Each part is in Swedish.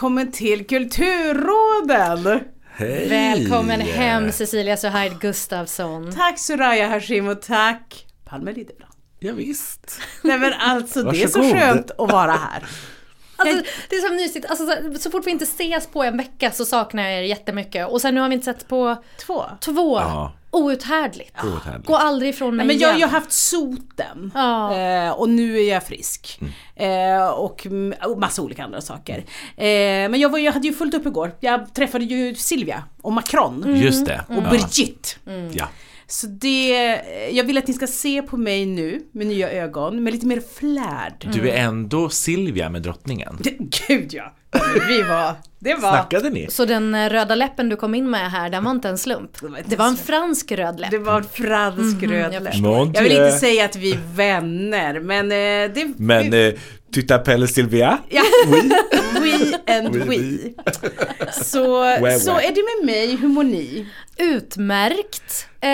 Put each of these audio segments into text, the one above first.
välkommen till Kulturråden! Hej! Välkommen hem Cecilia Suhaid Gustafsson. Tack Soraya Hashim och tack Palme Lidebrand. Ja, visst. Nej men alltså det är så skönt att vara här. Alltså, det är så mysigt, alltså, så, så fort vi inte ses på en vecka så saknar jag er jättemycket. Och sen nu har vi inte sett på Två. två. Ja. Outhärdligt. Outhärdligt. Gå aldrig ifrån mig Men jag, igen. jag har haft soten Ja. eh, och nu är jag frisk. Eh, och, mm, och massa olika andra saker. Eh, men jag, var, jag hade ju fullt upp igår. Jag träffade ju Silvia och Macron Just det. och Ja. Brigitte. Ja. Så det, jag vill att ni ska se på mig nu med nya ögon, med lite mer flärd. Du är ändå Silvia med drottningen. Gud ja! Vi var, det var... Snackade ni? Så den eh, röda läppen du kom in med här, den var inte en slump. Det var en fransk röd läpp. Det var fransk jag rödläpp. förstår. Mon Jag vill inte säga att vi är vänner, men eh, det... Men eh, tu t'appelles Silvia? Ja, Oui. we and Oui, we. oui. Så, så är det med mig, hur mår ni? Utmärkt. Eh,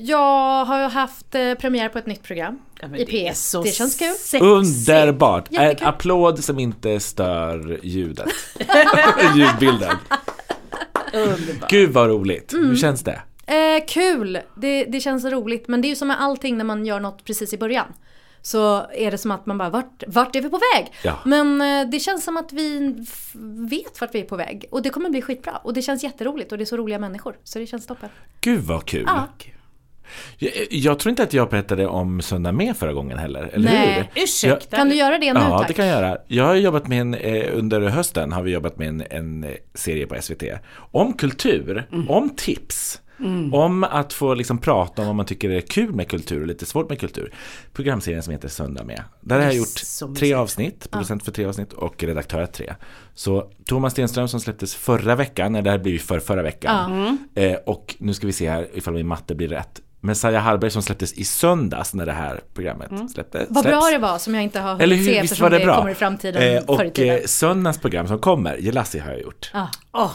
jag har haft eh, premiär på ett nytt program i P1. Det känns kul. Sexigt. Underbart! En applåd som inte stör ljudet. Ljudbilden. Underbart. Gud vad roligt. Mm. Hur känns det? Eh, kul! Det, det känns roligt. Men det är ju som med allting när man gör något precis i början. Så är det som att man bara, vart, vart är vi på väg? Ja. Men eh, det känns som att vi vet vart vi är på väg. Och det kommer bli skitbra. Och det känns jätteroligt och det är så roliga människor. Så det känns toppen. Gud vad kul. Ja. Jag, jag tror inte att jag berättade om Söndag med förra gången heller, eller Nej. hur? Ursäkta. Kan du göra det nu Ja, tack? det kan jag göra. Jag har jobbat med en, eh, under hösten har vi jobbat med en, en eh, serie på SVT om kultur, Mm. om tips. Om att få liksom prata om vad man tycker är kul med kultur och lite svårt med kultur. Programserien som heter Söndag med. Där har jag gjort tre avsnitt, producent för tre avsnitt och redaktör tre. Så Thomas Stenström som släpptes förra veckan, nej det här blir ju för förra veckan. Eh, och nu ska vi se här ifall min matte blir rätt. Messiah Hallberg som släpptes i söndags när det här programmet släpptes. Mm. Vad bra det var som jag inte har Eller hunnit hur, se visst eftersom var det det bra? kommer i framtiden Eh, förr i och tiden. eh, söndagens program som kommer, Jelassi har jag gjort. Ja. Åh,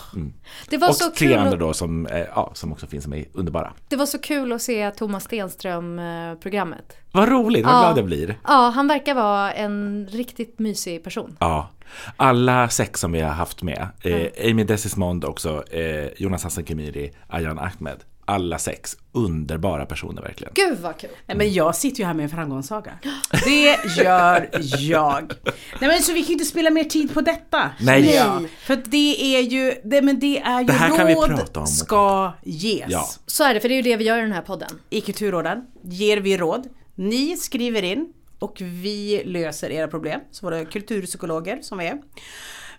Det, var och så tre kul andra då som, eh, ja, som också finns med i Underbara. det var så kul att se Thomas Stenström-programmet. Vad roligt, vad Ja. glad jag blir. Ja, han verkar vara en riktigt mysig person. Ja, alla sex som vi har haft med, eh, Amy Desismond också, eh, Jonas Hassan Khemiri, Ayan Ahmed. Alla sex, underbara personer verkligen. Gud vad kul! Nej men jag sitter ju här med en framgångssaga. Det gör jag. Nej men så vi kan ju inte spela mer tid på detta. Nej. jag. För det är ju, det, men det är ju Det här kan vi råd prata om. ska ges. Ja. Så är det, för det är ju det vi gör i den här podden. I Kulturråden ger vi råd. Ni skriver in och vi löser era problem. Så våra kulturpsykologer som vi är.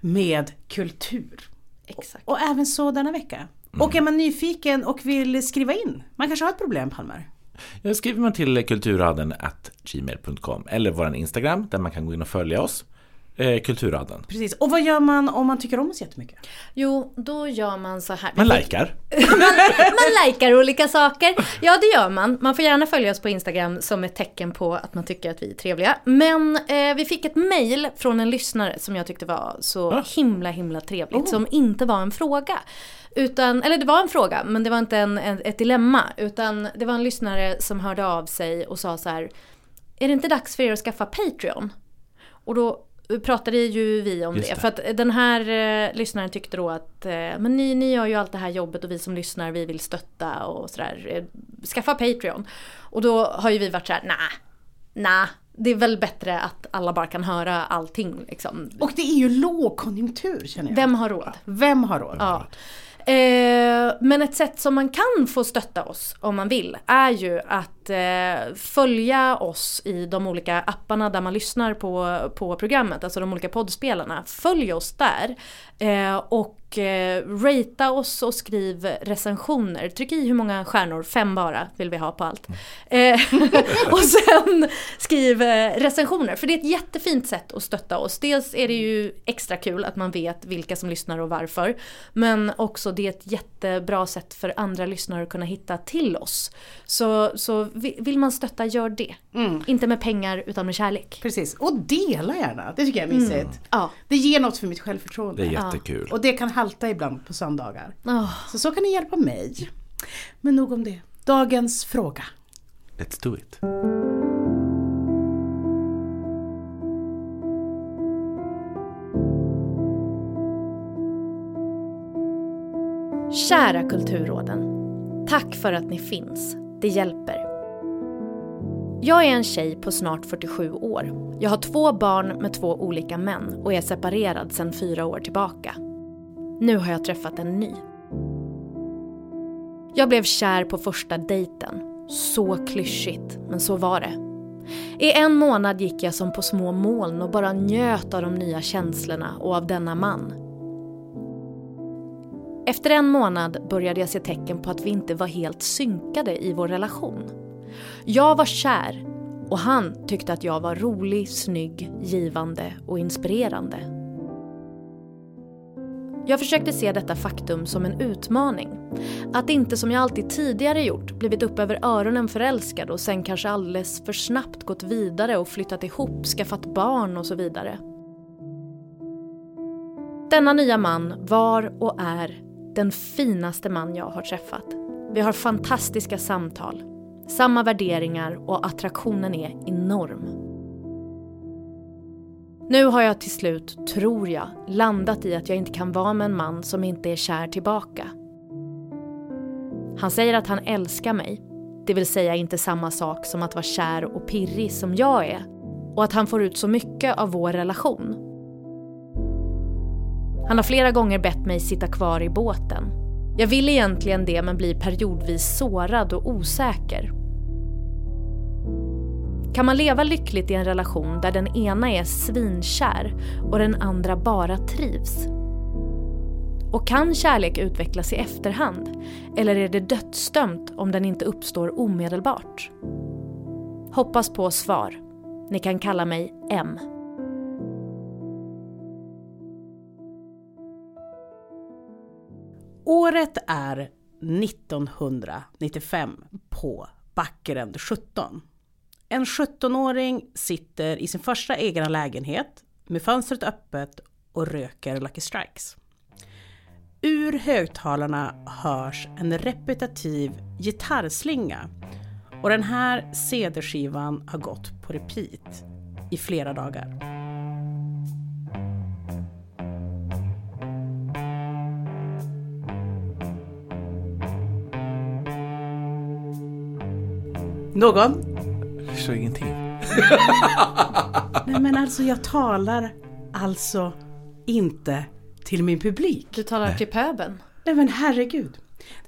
Med kultur. Exakt. Och även så denna vecka. Mm. Och är man nyfiken och vill skriva in, man kanske har ett problem Palmer? Skriver man till kulturraden at gmail.com eller vår Instagram där man kan gå in och följa oss. Eh. Precis. Och vad gör man om man tycker om oss jättemycket? Jo, då gör man så här. Man likar. Man likar olika saker. Ja, det gör man. Man får gärna följa oss på Instagram som ett tecken på att man tycker att vi är trevliga. Men eh, vi fick ett mail från en lyssnare som jag tyckte var så Ah. himla himla trevligt. Som inte var en fråga. Utan, eller det var en fråga, men det var inte en, en, ett dilemma. Utan det var en lyssnare som hörde av sig och sa så här. Är det inte dags för er att skaffa Patreon? Och då pratade ju vi om det. det. För att den här eh, lyssnaren tyckte då att eh, men ni, ni gör ju allt det här jobbet och vi som lyssnar vi vill stötta och sådär. Eh, skaffa Patreon. Och då har ju vi varit såhär, nah, nah. Det är väl bättre att alla bara kan höra allting liksom. Och det är ju lågkonjunktur känner jag. Vem har råd? Vem har råd? Ja. Eh, men ett sätt som man kan få stötta oss om man vill är ju att eh, följa oss i de olika apparna där man lyssnar på, på programmet, alltså de olika poddspelarna. Följ oss där eh, och eh, ratea oss och skriv recensioner. Tryck i hur många stjärnor, fem bara vill vi ha på allt. Eh, och sen skriv eh, recensioner, för det är ett jättefint sätt att stötta oss. Dels är det ju extra kul att man vet vilka som lyssnar och varför. Men också det är ett jättebra sätt för andra lyssnare att kunna hitta till oss. Så, så vill man stötta, gör det. Mm. Inte med pengar utan med kärlek. Precis, och dela gärna. Det tycker jag är mysigt. Mm. Ja. Det ger något för mitt självförtroende. Det är jättekul. Ja. Och det kan halta ibland på söndagar. Oh. Så så kan ni hjälpa mig. Men nog om det. Dagens fråga. Let's do it. Kära Kulturråden. Tack för att ni finns. Det hjälper. Jag är en tjej på snart 47 år. Jag har två barn med två olika män och är separerad sedan fyra år tillbaka. Nu har jag träffat en ny. Jag blev kär på första dejten. Så klyschigt, men så var det. I en månad gick jag som på små moln och bara njöt av de nya känslorna och av denna man. Efter en månad började jag se tecken på att vi inte var helt synkade i vår relation. Jag var kär och han tyckte att jag var rolig, snygg, givande och inspirerande. Jag försökte se detta faktum som en utmaning. Att inte som jag alltid tidigare gjort blivit upp över öronen förälskad och sen kanske alldeles för snabbt gått vidare och flyttat ihop, skaffat barn och så vidare. Denna nya man var och är den finaste man jag har träffat. Vi har fantastiska samtal, samma värderingar och attraktionen är enorm. Nu har jag till slut, tror jag, landat i att jag inte kan vara med en man som inte är kär tillbaka. Han säger att han älskar mig, det vill säga inte samma sak som att vara kär och pirrig som jag är. Och att han får ut så mycket av vår relation. Han har flera gånger bett mig sitta kvar i båten. Jag vill egentligen det men blir periodvis sårad och osäker. Kan man leva lyckligt i en relation där den ena är svinkär och den andra bara trivs? Och kan kärlek utvecklas i efterhand? Eller är det dödsdömt om den inte uppstår omedelbart? Hoppas på svar. Ni kan kalla mig M. Året är 1995 på Backerend 17. En 17-åring sitter i sin första egna lägenhet med fönstret öppet och röker Lucky Strikes. Ur högtalarna hörs en repetitiv gitarrslinga och den här CD-skivan har gått på repeat i flera dagar. Någon? Jag förstår ingenting. Nej men alltså jag talar alltså inte till min publik. Du talar till pöben. Nej men herregud.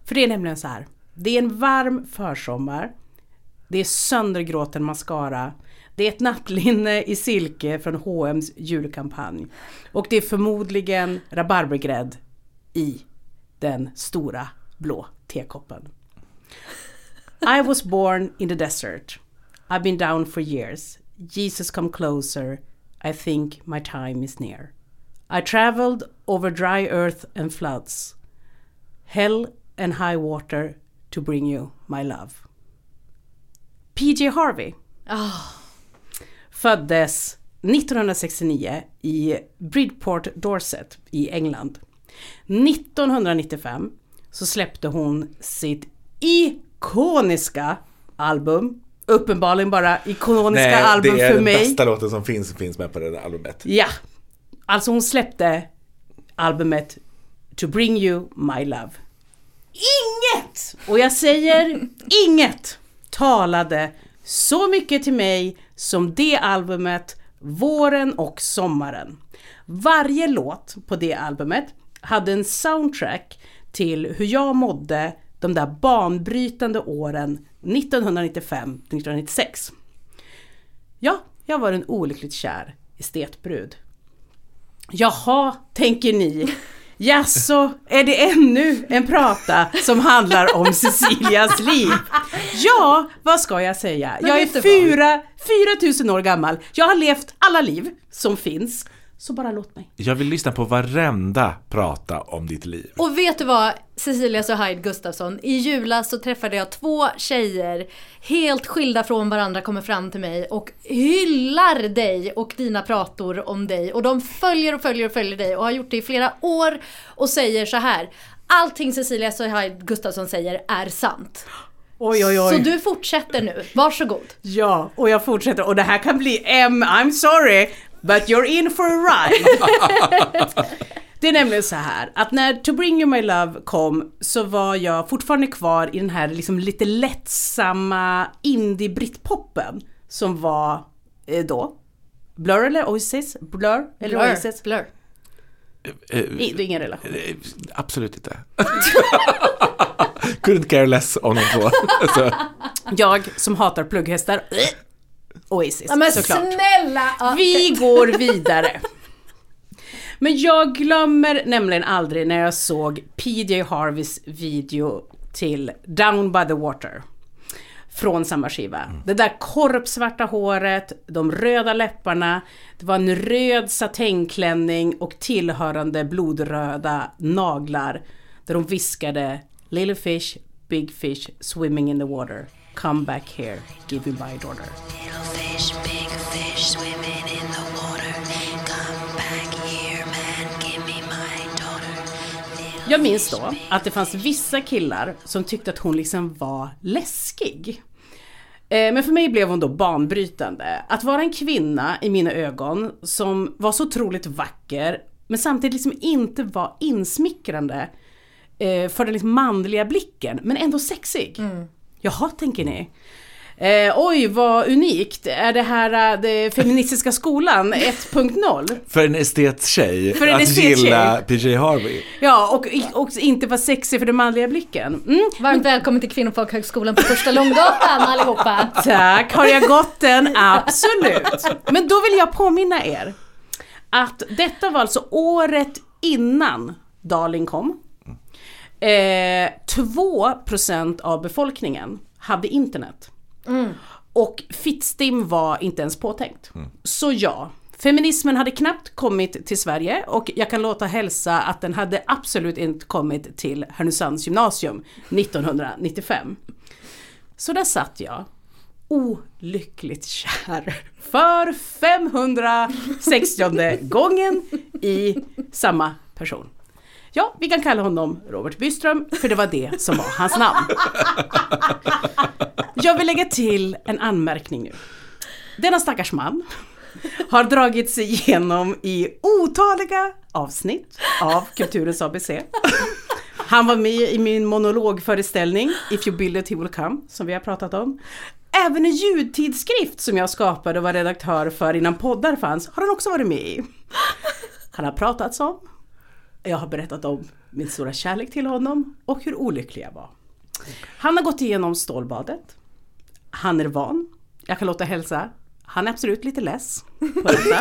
För det är nämligen så här. Det är en varm försommar. Det är söndergråten mascara. Det är ett nattlinne i silke från H&M's julkampanj. Och det är förmodligen rabarbergrädd i den stora blå tekoppen. I was born in the desert. I've been down for years. Jesus come closer. I think my time is near. I traveled over dry earth and floods, hell and high water to bring you my love. PJ Harvey föddes 1969 i Bridport, Dorset i England. 1995 så släppte hon sitt ikoniska album. Uppenbarligen bara ikoniska album det är för den mig. bästa låten som finns, finns med på det där albumet. Ja. Alltså hon släppte albumet To bring you my love. Inget! Och jag säger inget talade så mycket till mig som det albumet våren och sommaren. Varje låt på det albumet hade en soundtrack till hur jag mådde de där banbrytande åren 1995-1996. Ja, jag var en olyckligt kär estetbrud. Jaha, tänker ni. Jaså, är det ännu en prata som handlar om Cecilias liv? Ja, vad ska jag säga? Jag är vet du vad? fyra, fyra tusen år gammal. Jag har levt alla liv som finns. Så bara låt mig. Jag vill lyssna på varenda prata om ditt liv. Och vet du vad Cecilia Sohaid Gustafsson, i julas så träffade jag två tjejer helt skilda från varandra kommer fram till mig och hyllar dig och dina prator om dig och de följer och följer och följer dig och har gjort det i flera år och säger så här Allting Cecilia Sohaid Gustafsson säger är sant. Oj, oj, oj. Så du fortsätter nu, varsågod. Ja, och jag fortsätter. Och det här kan bli M, I'm sorry, but you're in for a ride. Det är nämligen så här att när To Bring You My Love kom så var jag fortfarande kvar i den här liksom lite lättsamma indie-britpopen som var eh, då. Blur eller Oasis? Blur eller Blur. Oasis? Blur. Eh, I, det är ingen relation. eh, Absolut inte. Couldn't care less om de två. Jag som hatar plugghästar, eh, Oasis Ja, men såklart. snälla! Vi går vidare. Men jag glömmer nämligen aldrig när jag såg PJ Harveys video till Down by the Water. Från samma skiva. Det där korpsvarta håret, de röda läpparna, det var en röd satängklänning och tillhörande blodröda naglar. Där de viskade Little fish, big fish, swimming in the water. Come back here, give me my daughter. Little fish, big fish, swimming in the water. Come back here, man, give me my daughter. Little Jag minns då att det fanns vissa killar som tyckte att hon liksom var läskig. Eh, Men för mig blev hon då banbrytande. Att vara en kvinna i mina ögon som var så otroligt vacker men samtidigt liksom inte var insmickrande eh, för den liksom manliga blicken men ändå sexig. Jaha, tänker ni. Eh, oj, vad unikt. Är det här äh, det feministiska skolan 1.0? för en estetstjej För en att estetstjej. gilla PJ Harvey. Ja, och, och inte vara sexig för den manliga blicken. Mm. Varmt välkommen till Kvinnofolkhögskolan på Första Långgatan allihopa! Tack, har jag gått den? Absolut. Men då vill jag påminna er att detta var alltså året innan Darling kom. Eh, 2% av befolkningen hade internet. Och Fittstim var inte ens påtänkt. Så ja, feminismen hade knappt kommit till Sverige och jag kan låta hälsa att den hade absolut inte kommit till Härnösands gymnasium 1995. Så där satt jag, olyckligt kär, för 560 gången i samma person. Ja, vi kan kalla honom Robert Byström, för det var det som var hans namn. Jag vill lägga till en anmärkning nu. Denna stackars man har dragit sig igenom i otaliga avsnitt av Kulturens ABC. Han var med i min monologföreställning If you build it he will come, som vi har pratat om. Även en ljudtidskrift som jag skapade och var redaktör för innan poddar fanns har han också varit med i. Han har pratats om. Jag har berättat om min stora kärlek till honom och hur olycklig jag var. Han har gått igenom stålbadet. Han är van. Jag kan låta hälsa. Han är absolut lite less på detta.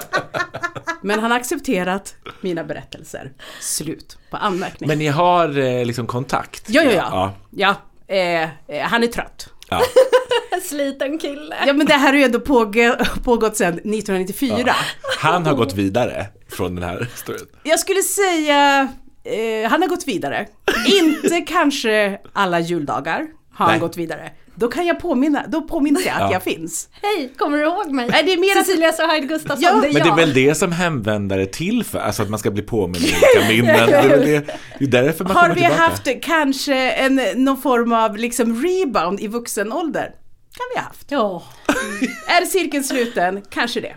Men han har accepterat mina berättelser. Slut på anmärkning. Men ni har eh, liksom kontakt? Ja, ja, ja. ja. ja eh, eh, han är trött. ja. Sliten kille. Ja men det här har ju ändå pågå, pågått sedan 1994. Han har gått vidare från den här storyn. Jag skulle säga, eh, han har gått vidare. Inte kanske alla juldagar har han Nej. gått vidare. Då kan jag påminna, då påminns jag att Ja. jag finns. Hej, kommer du ihåg mig? Nej, det är mer att- Cecilia Sohaid Gustafsson, Ja, det är Men det är jag. väl det som hemvändare är till för, alltså att man ska bli påmind om olika minnen. Det är väl det, det är därför man Har vi tillbaka. haft kanske en, någon form av liksom rebound i vuxen ålder? Kan vi ha haft. Ja. Är cirkeln sluten? Kanske det.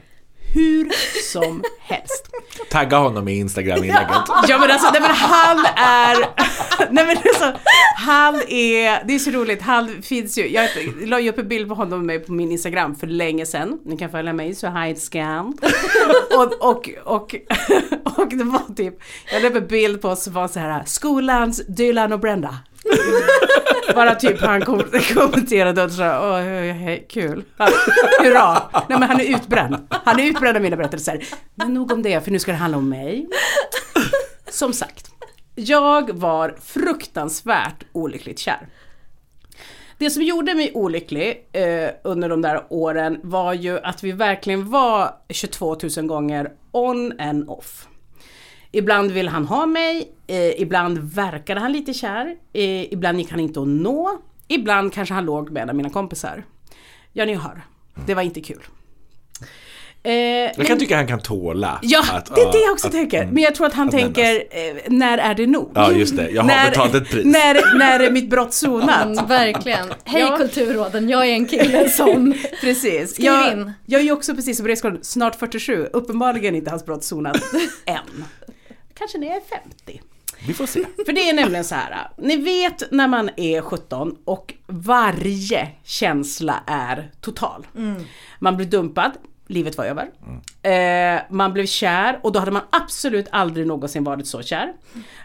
Hur som helst. Tagga honom i Instagram-inlägget. Ja men alltså, nej men han är... Nej men alltså, han är... Det är så roligt, han finns ju... Jag la ju upp en bild på honom med på min Instagram för länge sedan. Ni kan följa mig, så hide scan. Och, och, och, och det var typ... Jag la upp en bild på oss som var så här skolans Dylan och Brenda. Bara typ han kom, kommenterade och sa åh, hej, hej, kul. Han, hurra. Nej men han är utbränd. Han är utbränd av mina berättelser. Men nog om det, för nu ska det handla om mig. Som sagt, jag var fruktansvärt olyckligt kär. Det som gjorde mig olycklig eh, under de där åren var ju att vi verkligen var 22 000 gånger on and off. Ibland ville han ha mig, eh, ibland verkade han lite kär, eh, ibland gick han inte att nå, ibland kanske han låg med en av mina kompisar. Ja, ni hör. Det var inte kul. Eh, Jag kan tycka han kan tåla Ja, att- det är det ja, jag också att- tänker. mm, Men jag tror att han att tänker, eh, när är det nog? Ja, just det. Jag har betalat ett pris. När, när är mitt brott sonat? Mm, verkligen. Hej Ja. Kulturråden, jag är en kille som... Precis. Skriv jag, in. jag är ju också precis som Resgården, snart 47, uppenbarligen inte hans brott sonat än. Kanske när jag är 50. Vi får se. För det är nämligen så här, ni vet när man är 17 och varje känsla är total. Man blir dumpad, livet var över. Eh, man blev kär och då hade man absolut aldrig någonsin varit så kär.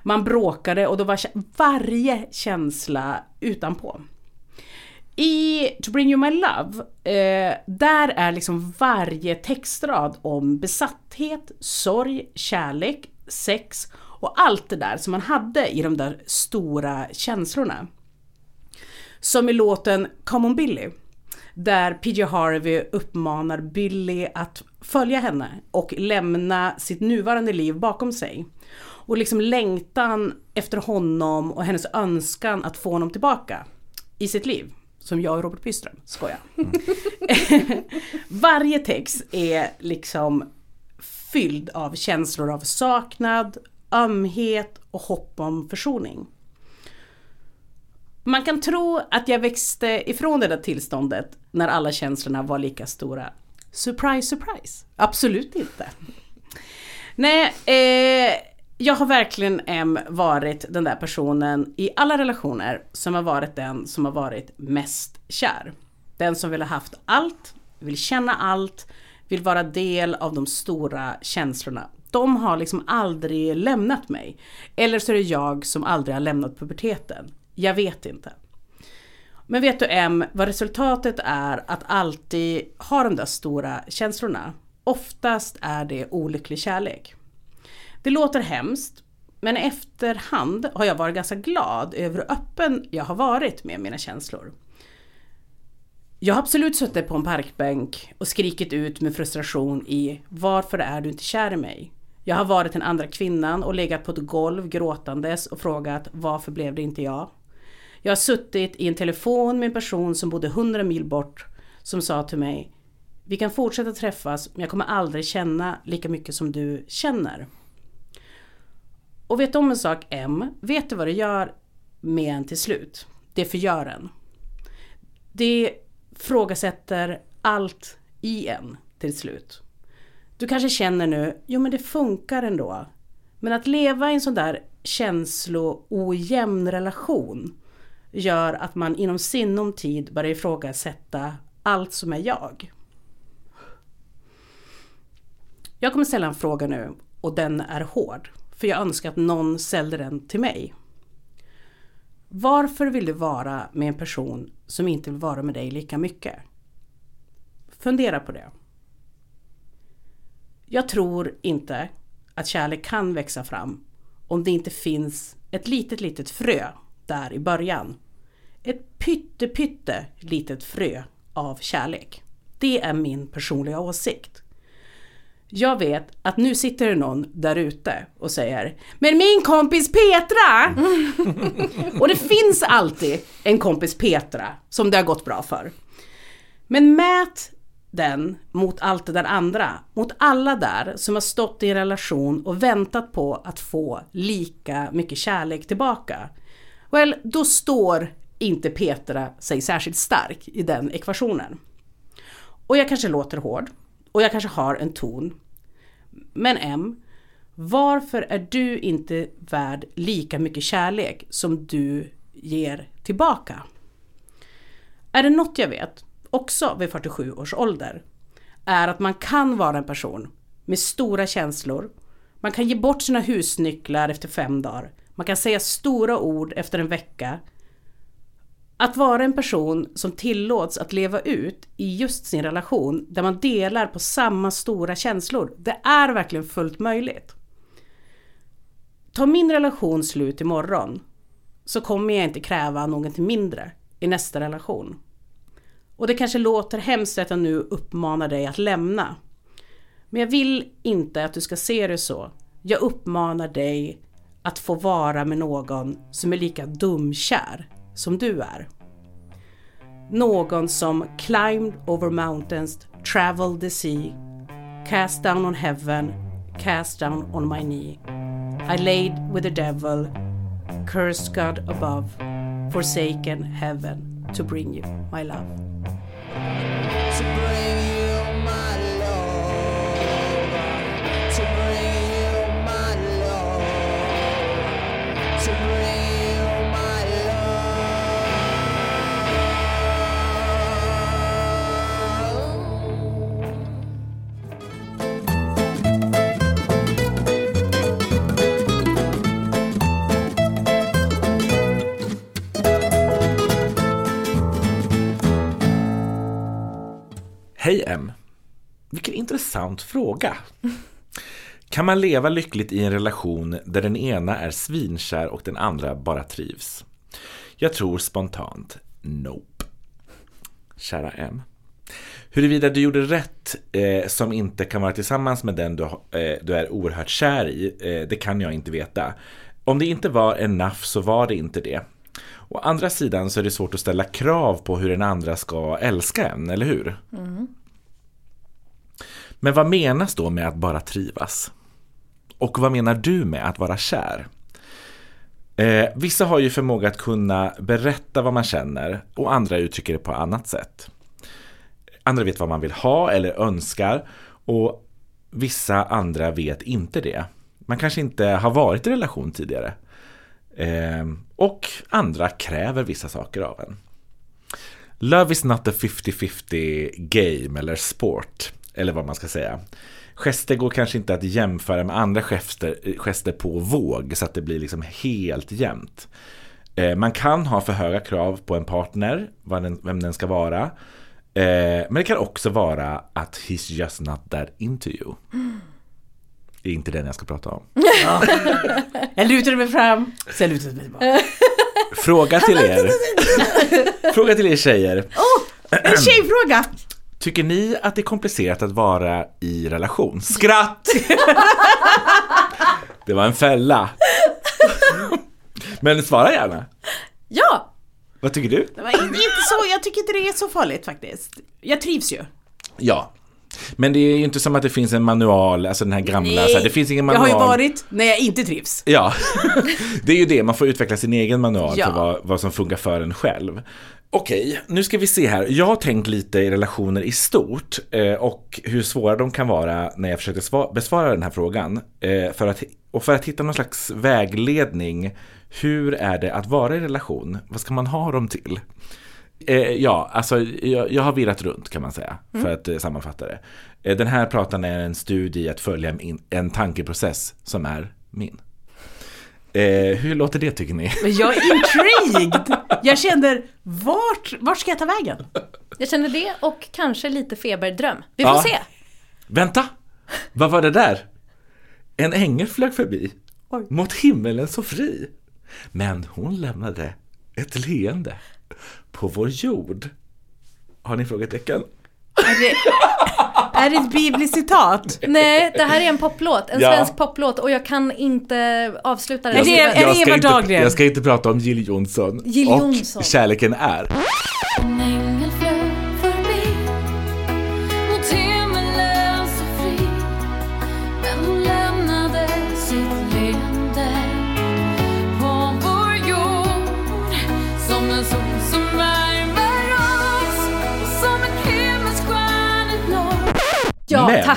Man bråkade och då var varje känsla utanpå. I To bring you my love, eh, där är liksom varje textrad om besatthet, sorg, kärlek, sex och allt det där som man hade i de där stora känslorna. Som i låten Come on Billy, där PJ Harvey uppmanar Billy att följa henne och lämna sitt nuvarande liv bakom sig. Och liksom längtan efter honom och hennes önskan att få honom tillbaka i sitt liv. Som jag och Robert Byström, skoja. Varje text är liksom fylld av känslor av saknad, ömhet och hopp om försoning. Man kan tro att jag växte ifrån det där tillståndet när alla känslorna var lika stora. Surprise, surprise! Absolut inte. Nej, eh, jag har verkligen em, varit den där personen i alla relationer som har varit den som har varit mest kär. Den som vill ha haft allt, vill känna allt, vill vara del av de stora känslorna. De har liksom aldrig lämnat mig. Eller så är det jag som aldrig har lämnat puberteten. Jag vet inte. Men vet du M, vad resultatet är att alltid ha de där stora känslorna? Oftast är det olycklig kärlek. Det låter hemskt, men i efterhand har jag varit ganska glad över hur öppen jag har varit med mina känslor. Jag har absolut suttit på en parkbänk och skrikit ut med frustration i Varför är du inte kär i mig? Jag har varit den andra kvinnan och legat på ett golv gråtandes och frågat Varför blev det inte jag? Jag har suttit i en telefon med en person som bodde 100 mil bort som sa till mig Vi kan fortsätta träffas men jag kommer aldrig känna lika mycket som du känner. Och vet du om en sak M? Vet du vad det gör med en till slut? Det förgör en. Det frågasätter allt i en till slut. Du kanske känner nu, jo men det funkar ändå. Men att leva i en sån där känsloojämn relation gör att man inom sinom tid börjar ifrågasätta allt som är jag. Jag kommer ställa en fråga nu och den är hård. För jag önskar att någon ställde den till mig. Varför vill du vara med en person som inte vill vara med dig lika mycket? Fundera på det. Jag tror inte att kärlek kan växa fram om det inte finns ett litet, litet frö där i början. Ett pytte, pytte litet frö av kärlek. Det är min personliga åsikt. Jag vet att nu sitter det någon där ute och säger Men min kompis Petra! och det finns alltid en kompis Petra som det har gått bra för. Men mät den mot allt det där andra. Mot alla där som har stått i en relation och väntat på att få lika mycket kärlek tillbaka. Well, då står inte Petra sig särskilt stark i den ekvationen. Och jag kanske låter hård. Och jag kanske har en ton. Men M, varför är du inte värd lika mycket kärlek som du ger tillbaka? Är det något jag vet, också vid 47 års ålder, är att man kan vara en person med stora känslor. Man kan ge bort sina husnycklar efter fem dagar. Man kan säga stora ord efter en vecka. Att vara en person som tillåts att leva ut i just sin relation där man delar på samma stora känslor, det är verkligen fullt möjligt. Tar min relation slut imorgon så kommer jag inte kräva någonting mindre i nästa relation. Och det kanske låter hemskt att jag nu uppmanar dig att lämna. Men jag vill inte att du ska se det så. Jag uppmanar dig att få vara med någon som är lika dumkär som du är. Någon som climbed over mountains, traveled the sea, cast down on heaven, cast down on my knee. I laid with the devil, cursed God above, forsaken heaven to bring you my love. Hej M. Vilken intressant fråga. Kan man leva lyckligt i en relation där den ena är svinkär och den andra bara trivs? Jag tror spontant Nope. Kära M. Huruvida du gjorde rätt eh, som inte kan vara tillsammans med den du, eh, du är oerhört kär i, eh, det kan jag inte veta. Om det inte var enough så var det inte det. Å andra sidan så är det svårt att ställa krav på hur den andra ska älska en, eller hur? Men vad menas då med att bara trivas? Och vad menar du med att vara kär? Eh, vissa har ju förmåga att kunna berätta vad man känner och andra uttrycker det på annat sätt. Andra vet vad man vill ha eller önskar och vissa andra vet inte det. Man kanske inte har varit i relation tidigare. Eh, och andra kräver vissa saker av en. Love is not a 50-50 game eller sport, eller vad man ska säga. Gester går kanske inte att jämföra med andra gester, gester på våg så att det blir liksom helt jämnt. Eh, Man kan ha för höga krav på en partner, vad den, vem den ska vara. Eh, Men det kan också vara att he's just not that into you. Mm. Det är inte den jag ska prata om. Jag lutade mig fram, sen lutade jag mig tillbaka. Fråga till er. Fråga till er tjejer. En tjejfråga! Tycker ni att det är komplicerat att vara i relation? Skratt! Det var en fälla. Men svara gärna. Ja! Vad tycker du? Det var inte inte så, jag tycker inte det är så farligt faktiskt. Jag trivs ju. Ja. Men det är ju inte som att det finns en manual, alltså den här gamla, så här, det finns ingen Jag manual. har ju varit när jag inte trivs. Ja, det är ju det, man får utveckla sin egen manual Ja. för vad, vad som funkar för en själv. Okej, nu ska vi se här. Jag har tänkt lite i relationer i stort eh, och hur svåra de kan vara när jag försökte sva- besvara den här frågan. Eh, för att, och för att hitta någon slags vägledning, hur är det att vara i relation? Vad ska man ha dem till? Eh, ja, alltså jag, jag har virrat runt kan man säga, för att eh, sammanfatta det. Eh, den här pratan är en studie i att följa en, en tankeprocess som är min. Eh, hur låter det tycker ni? Men jag är intrigued! Jag känner, vart, vart ska jag ta vägen? Jag känner det och kanske lite feberdröm. Vi får Ja. se. Vänta! Vad var det där? En ängel flög förbi, Oj. mot himmelen så fri. Men hon lämnade ett leende på vår jord. Har ni frågetecken? Är det, är det ett bibliskt citat? Nej, det här är en poplåt. En Ja. svensk poplåt och jag kan inte avsluta den. Är det- är jag, ska Eva inte, Dahlgren? jag ska inte prata om Jill Johnson Jill och Johnson. Kärleken är. En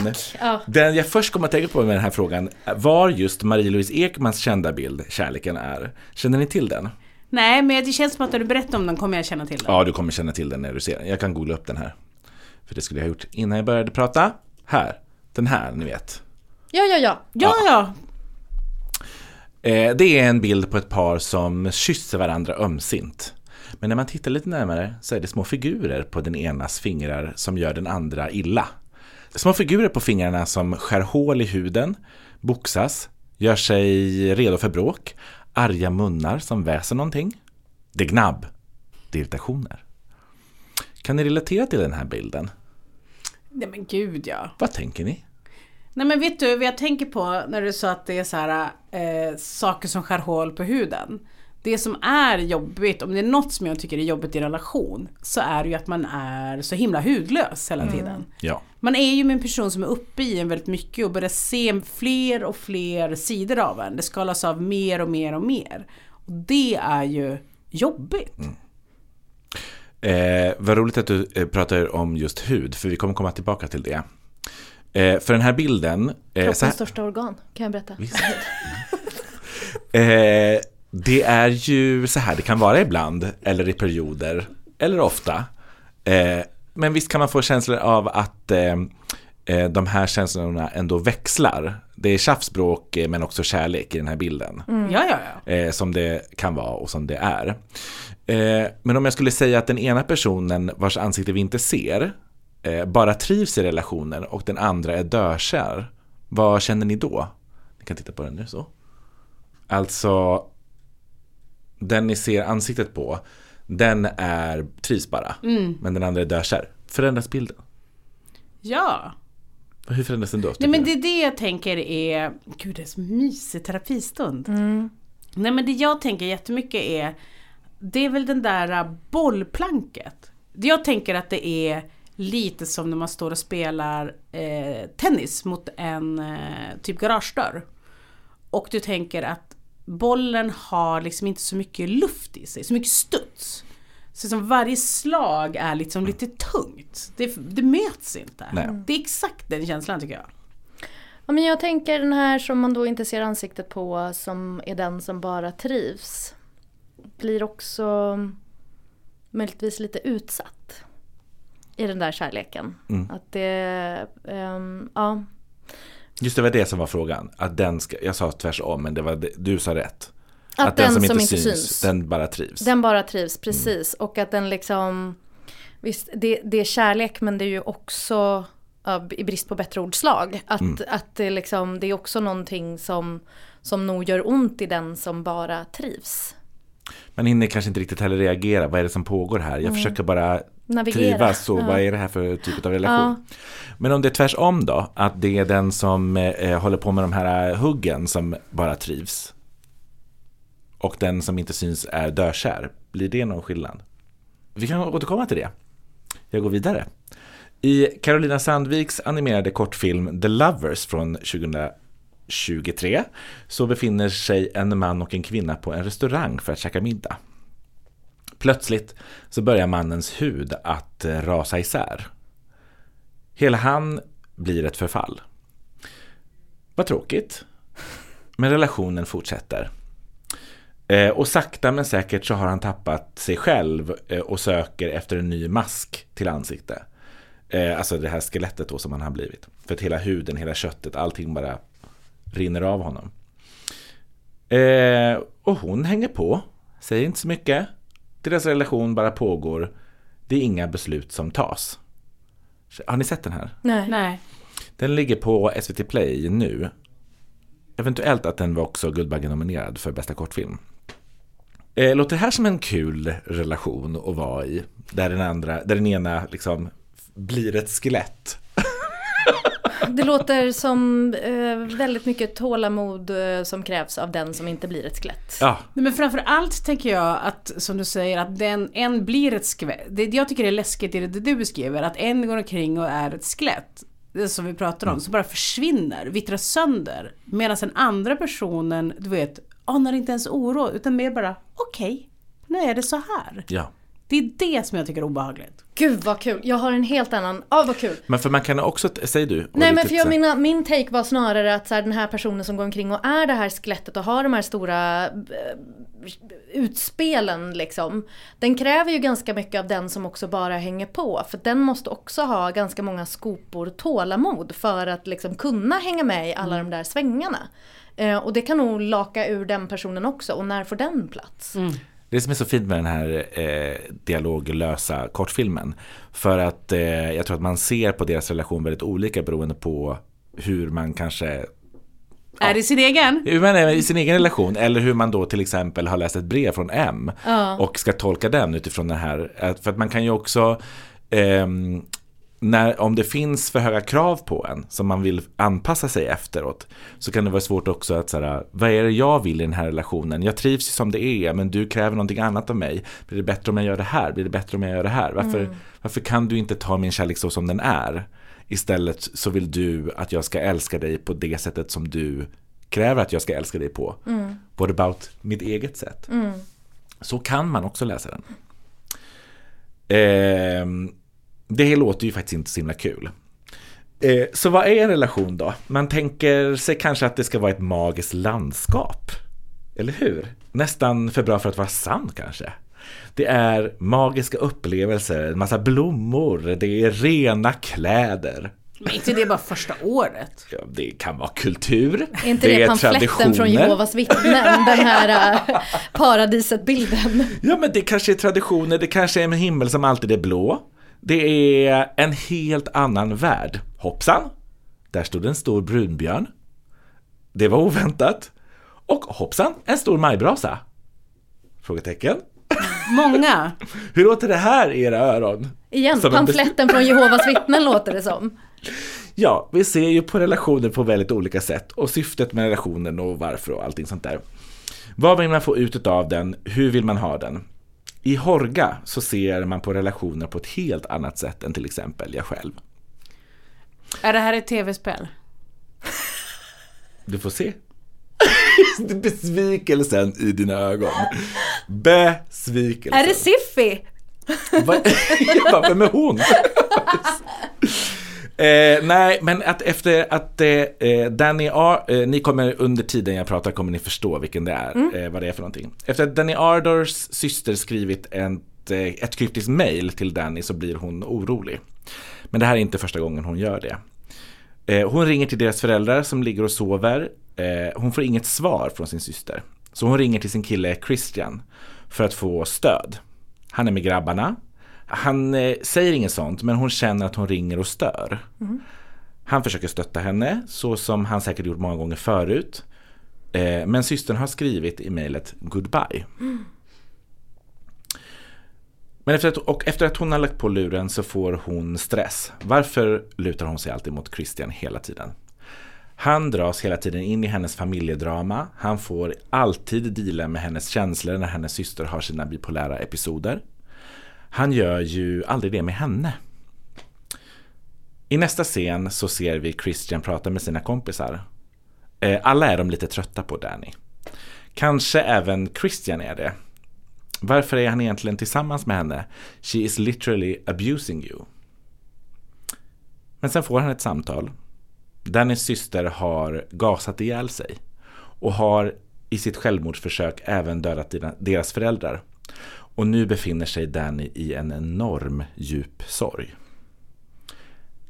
Men. Ja. den jag först kom att tänka på med den här frågan var just Marie-Louise Ekmans kända bild Kärleken är. Känner ni till den? Nej, men det känns som att när du berättar om den kommer jag känna till den. Ja, du kommer känna till den när du ser den. Jag kan googla upp den här. För det skulle jag ha gjort innan jag började prata. Här, den här, ni vet. ja, ja, ja. Ja, ja. Eh, det är en bild på ett par som kysser varandra ömsint. Men när man tittar lite närmare så är det små figurer på den enas fingrar som gör den andra illa. Små figurer på fingrarna som skär hål i huden, boxas, gör sig redo för bråk, arga munnar som väser någonting. Det är gnabb, det är irritationer. Kan ni relatera till den här bilden? Nej men gud ja. Vad tänker ni? Nej men vet du vad jag tänker på när du sa att det är så här, eh, saker som skär hål på huden. Det som är jobbigt, om det är något som jag tycker är jobbigt i relation, så är det ju att man är så himla hudlös hela tiden. Ja. Man är ju med en person som är uppe i en väldigt mycket och börjar se fler och fler sidor av en. Det skalas av mer och mer och mer. Och det är ju jobbigt. Eh, vad roligt att du eh, pratar om just hud, för vi kommer komma tillbaka till det. Eh, för den här bilden, eh, Kroppens här, största organ, kan jag berätta. Visst. eh, det är ju så här det kan vara ibland, eller i perioder, eller ofta. Eh, men visst kan man få känslor av att eh, eh, de här känslorna ändå växlar. Det är tjafsbråk eh, men också kärlek i den här bilden. Ja, ja, ja. eh, som det kan vara och som det är. Eh, men om jag skulle säga att den ena personen vars ansikte vi inte ser bara trivs i relationen och den andra är dökär, vad känner ni då? Ni kan titta på den nu så. Alltså, den ni ser ansiktet på, den är trivs bara, men den andra är dökär. Förändras bilden? Ja. Hur förändras den då? Nej men det är det jag tänker är, gud det är så mysig terapistund. Nej men det jag tänker jättemycket är, det är väl den där bollplanket. Jag tänker att det är lite som när man står och spelar eh, tennis mot en eh, typ garagedörr. Och du tänker att bollen har liksom inte så mycket luft i sig, så mycket studs. Så som varje slag är liksom lite tungt. Det, det möts inte. Nej. Det är exakt den känslan tycker jag. Ja, men jag tänker den här som man då inte ser ansiktet på som är den som bara trivs. Blir också möjligtvis lite utsatt. I den där kärleken. Mm. Att det, ehm, ja. Just det var det som var frågan. Att den ska, jag sa tvärsom, men det var du sa rätt. Att, den, som, inte syns, den bara trivs. den bara trivs, precis. Och att den liksom, visst det, det är kärlek men det är ju också, i brist på bättre ordslag, att, att det, liksom, det är också någonting som, som nog gör ont i den som bara trivs. Man hinner kanske inte riktigt heller reagera. Vad är det som pågår här? Jag försöker bara Navigera. trivas. Så Ja. vad är det här för typ av relation? Men om det är tvärsom då? Att det är den som eh, håller på med de här huggen som bara trivs. Och den som inte syns är dökär. Blir det någon skillnad? Vi kan återkomma till det. Jag går vidare. I Carolina Sandviks animerade kortfilm The Lovers från 2023 så befinner sig en man och en kvinna på en restaurang för att käka middag. Plötsligt så börjar mannens hud att eh, rasa isär. Hela han blir ett förfall. Vad tråkigt. Men relationen fortsätter. Eh, och sakta men säkert så har han tappat sig själv eh, och söker efter en ny mask till ansikte. Alltså det här skelettet då som han har blivit. För att hela huden, hela köttet, allting bara rinner av honom. Och hon hänger på, säger inte så mycket. Deras relation bara pågår. Det är inga beslut som tas. Har ni sett den här? Nej. Nej. Den ligger på SVT Play nu. Eventuellt att den var också Guldbaggen-nominerad för bästa kortfilm. Eh, låter det här som en kul relation att vara i? Där den, andra, där den ena liksom blir ett skelett. Det låter som eh, väldigt mycket tålamod eh, som krävs av den som inte blir ett skelett. Ja, Nej, men framför allt tänker jag att, som du säger, att den, en blir ett skelett. Det jag tycker är läskigt i det du beskriver, att en går omkring och är ett skelett. Det som vi pratar om, som bara försvinner, vittrar sönder. Medan den andra personen, du vet, anar inte ens oro, utan mer bara, okej, nu är det så här. ja. Det är det som jag tycker är obehagligt. Gud vad kul, jag har en helt annan, ja vad kul. Men för man kan också, säg du. Nej men för jag menar, min take var snarare att så här, den här personen som går omkring och är det här skelettet och har de här stora eh, utspelen liksom. Den kräver ju ganska mycket av den som också bara hänger på. För den måste också ha ganska många skopor tålamod för att liksom kunna hänga med i alla de där svängarna. Eh, och det kan nog laka ur den personen också. Och när får den plats? Det som är så fint med den här eh, dialoglösa kortfilmen. För att eh, jag tror att man ser på deras relation väldigt olika beroende på hur man kanske Är det sin egen? hur man är i sin egen relation eller hur man då till exempel har läst ett brev från M Ja. och ska tolka den utifrån det här. Att- För att man kan ju också ehm, när, om det finns för höga krav på en som man vill anpassa sig efteråt så kan det vara svårt också att säga vad är det jag vill i den här relationen? Jag trivs ju som det är men du kräver någonting annat av mig. Blir det bättre om jag gör det här? Blir det bättre om jag gör det här? Varför, varför kan du inte ta min kärlek så som den är? Istället så vill du att jag ska älska dig på det sättet som du kräver att jag ska älska dig på. What about mitt eget sätt? Så kan man också läsa den. Ehm, det låter ju faktiskt inte så himla kul. Eh, så vad är en relation då? Man tänker sig kanske att det ska vara ett magiskt landskap. Eller hur? Nästan för bra för att vara sant kanske. Det är magiska upplevelser, en massa blommor, det är rena kläder. Men inte det bara första året. Ja, det kan vara kultur. Är inte det, är pamfletten från. Jehovas vittnen? Den här äh, paradiset-bilden. Ja men det kanske är traditioner, det kanske är en himmel som alltid är blå. Det är en helt annan värld. Hoppsan! Där stod en stor brunbjörn. Det var oväntat. Och hoppsan, en stor majbrasa. Frågetecken. Många. Hur låter det här i era öron? Igen, Som en pamfletten från Jehovas vittnen låter det som. Ja, vi ser ju på relationer på väldigt olika sätt och syftet med relationen och varför och allting sånt där. Vad vill man få ut av den? Hur vill man ha den? I Horga så ser man på relationer på ett helt annat sätt än till exempel jag själv. Är det här ett tv-spel? Du får se. Besvikelsen i dina ögon. Besvikelsen. Är det Siffi? Vem är hon? Eh, nej, men att efter att eh, eh, Danny Ar- eh, ni kommer under tiden jag pratar kommer ni förstå vilken det är, eh, vad det är för någonting. Efter att Danny Ardors syster skrivit ett, eh, ett kryptiskt mail till Danny så blir hon orolig. Men det här är inte första gången hon gör det. Hon ringer till deras föräldrar som ligger och sover. Hon får inget svar från sin syster. Så hon ringer till sin kille Christian för att få stöd. Han är med grabbarna. Han eh, säger inget sånt men hon känner att hon ringer och stör. Han försöker stötta henne så som han säkert gjort många gånger förut. Eh, men systern har skrivit i mejlet goodbye. Men efter att, och efter att hon har lagt på luren så får hon stress. Varför lutar hon sig alltid mot Christian hela tiden? Han dras hela tiden in i hennes familjedrama. Han får alltid deala med hennes känslor när hennes syster har sina bipolära episoder. Han gör ju aldrig det med henne. I nästa scen så ser vi Christian prata med sina kompisar. Eh, alla är de lite trötta på Danny. Kanske även Christian är det. Varför är han egentligen tillsammans med henne? She is literally abusing you. Men sen får han ett samtal. Dannys syster har gasat ihjäl sig och har i sitt självmordsförsök även dödat deras föräldrar. Och nu befinner sig Danny i en enorm djup sorg.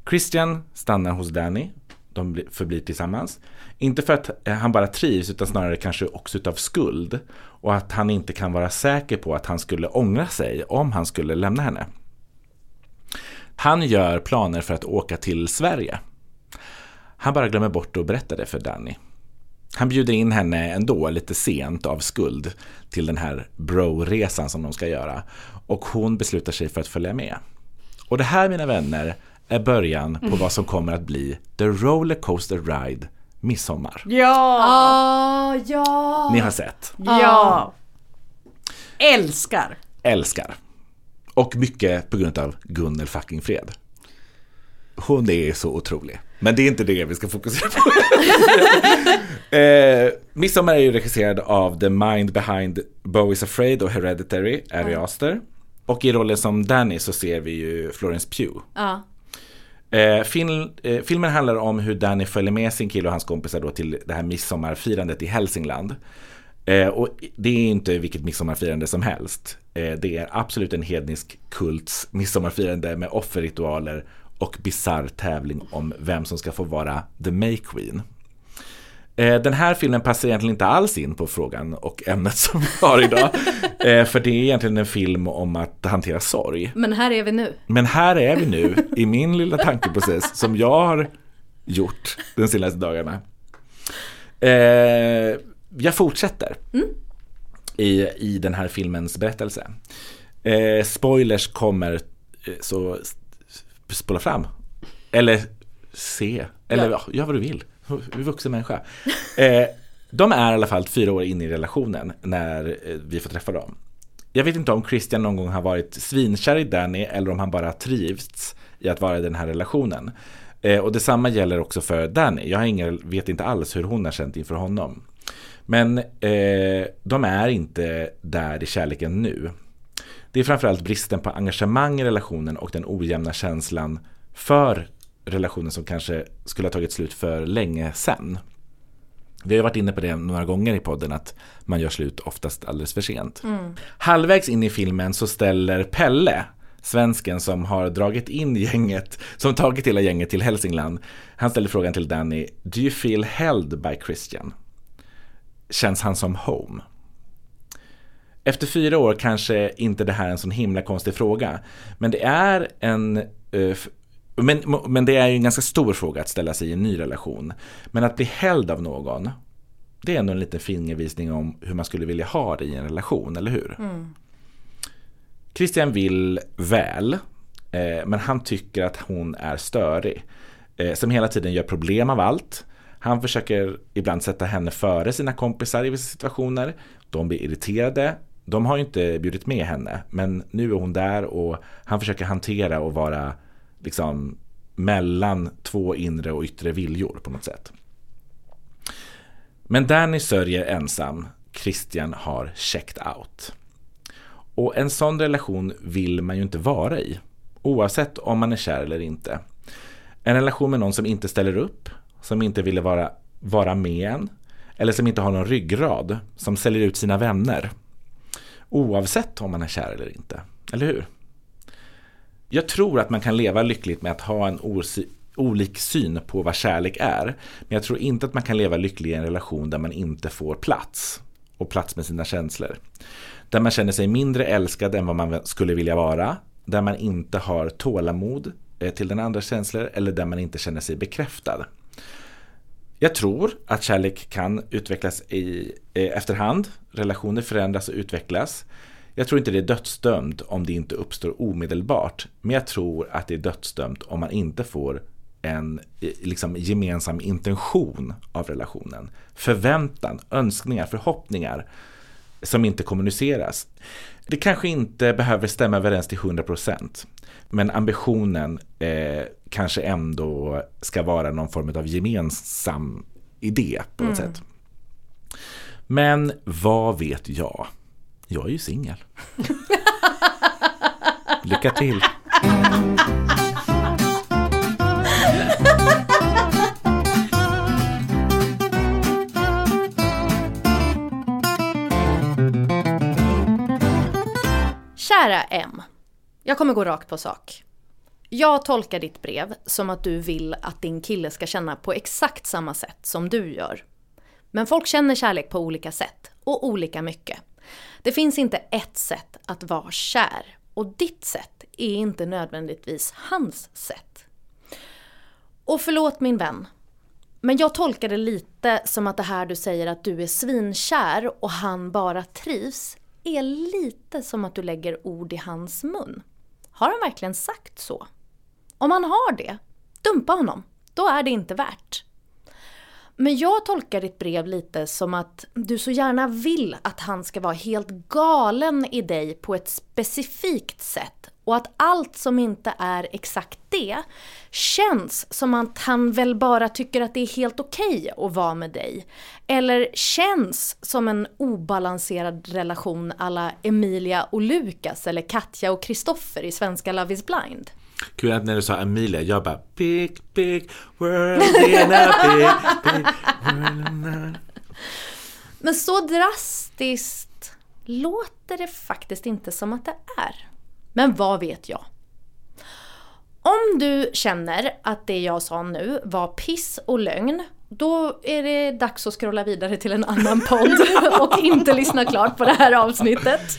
Christian stannar hos Danny. De förblir tillsammans. Inte för att eh, han bara trivs utan snarare kanske också utav skuld. Och att han inte kan vara säker på att han skulle ångra sig om han skulle lämna henne. Han gör planer för att åka till Sverige. Han bara glömmer bort att berätta det för Danny. Han bjuder in henne ändå lite sent av skuld till den här bro-resan som de ska göra. Och hon beslutar sig för att följa med. Och det här mina vänner är början på vad som kommer att bli The Rollercoaster Ride Midsommar. Ja! Ah, ja! Ni har sett, Ja! Älskar! älskar. Och mycket på grund av Gunnel fucking Fred. Hon är så otrolig. Men det är inte det vi ska fokusera på. eh, Midsommar är ju regisserad av The Mind Behind Bo is Afraid och Hereditary, Ari Aster. Och i rollen som Danny så ser vi ju Florence Pugh. Ja. Eh, film, eh, filmen handlar om hur Danny följer med sin kille och hans kompisar då till det här midsommarfirandet i Hälsingland. Eh, och det är inte vilket midsommarfirande som helst. Eh, det är absolut en hednisk kults midsommarfirande med offerritualer och bizarr tävling om vem som ska få vara the May Queen. Eh, Den här filmen passar egentligen inte alls in på frågan och ämnet som vi har idag. Eh, För det är egentligen en film om att hantera sorg. Men här är vi nu. Men här är vi nu i min lilla tankeprocess som jag har gjort de senaste dagarna. Eh, jag fortsätter i, i den här filmens berättelse. Spoilers kommer, så spola fram. Eller se, eller ja. gör vad du vill. Du är vuxen människa. Eh, de är i alla fall fyra år in i relationen när eh, vi får träffa dem. Jag vet inte om Christian någon gång har varit svinkär i Danny eller om han bara trivts i att vara i den här relationen. Eh, och detsamma gäller också för Danny. Jag ingen, vet inte alls hur hon har känt inför honom. Men eh, de är inte där i kärleken nu. Det är framförallt bristen på engagemang i relationen och den ojämna känslan för relationen som kanske skulle ha tagit slut för länge sedan. Vi har varit inne på det några gånger i podden att man gör slut oftast alldeles för sent. Halvvägs in i filmen så ställer Pelle, svensken som har dragit in gänget, som tagit hela gänget till Hälsingland. Han ställer frågan till Danny, Do you feel held by Christian? Känns han som home? Efter fyra år kanske inte det här är en sån himla konstig fråga. Men det är en eh, men, men det är ju en ganska stor fråga att ställa sig i en ny relation. Men att bli hälld av någon, det är ändå en liten fingervisning om hur man skulle vilja ha det i en relation, eller hur? Christian vill väl, eh, men han tycker att hon är störig. Eh, som hela tiden gör problem av allt. Han försöker ibland sätta henne före sina kompisar i vissa situationer. De blir irriterade. De har ju inte bjudit med henne, men nu är hon där och han försöker hantera och vara liksom mellan två inre och yttre viljor på något sätt. Men Danny sörjer ensam. Christian har checked out. Och en sån relation vill man ju inte vara i. Oavsett om man är kär eller inte. En relation med någon som inte ställer upp, som inte ville vara, vara med en, eller som inte har någon ryggrad, som säljer ut sina vänner. Oavsett om man är kär eller inte. Eller hur? Jag tror att man kan leva lyckligt med att ha en olik syn på vad kärlek är. Men jag tror inte att man kan leva lycklig i en relation där man inte får plats. Och plats med sina känslor. Där man känner sig mindre älskad än vad man skulle vilja vara. Där man inte har tålamod eh, till den andra känslor eller där man inte känner sig bekräftad. Jag tror att kärlek kan utvecklas i eh, efterhand. Relationer förändras och utvecklas. Jag tror inte det är dödsdömt om det inte uppstår omedelbart. Men jag tror att det är dödsdömt om man inte får en eh, liksom, gemensam intention av relationen. Förväntan, önskningar, förhoppningar som inte kommuniceras. Det kanske inte behöver stämma överens till 100% men ambitionen eh, kanske ändå ska vara någon form av gemensam idé på något sätt. Men vad vet jag? Jag är ju singel. Lycka till! Kära M. Jag kommer gå rakt på sak. Jag tolkar ditt brev som att du vill att din kille ska känna på exakt samma sätt som du gör. Men folk känner kärlek på olika sätt och olika mycket. Det finns inte ett sätt att vara kär och ditt sätt är inte nödvändigtvis hans sätt. Och förlåt min vän, men jag tolkar det lite som att det här du säger att du är svinkär och han bara trivs är lite som att du lägger ord i hans mun. Har han verkligen sagt så? Om han har det, dumpa honom. Då är det inte värt. Men jag tolkar ditt brev lite som att du så gärna vill att han ska vara helt galen i dig på ett specifikt sätt och att allt som inte är exakt det känns som att han väl bara tycker att det är helt okej att vara med dig. Eller känns som en obalanserad relation alla Emilia och Lukas eller Katja och Kristoffer i svenska Love is blind. Kul att när du sa Emilia, jag bara Big, big world in a big, big world in a... Men så drastiskt låter det faktiskt inte som att det är. Men vad vet jag? Om du känner att det jag sa nu var piss och lögn, då är det dags att scrolla vidare till en annan podd och inte lyssna klart på det här avsnittet.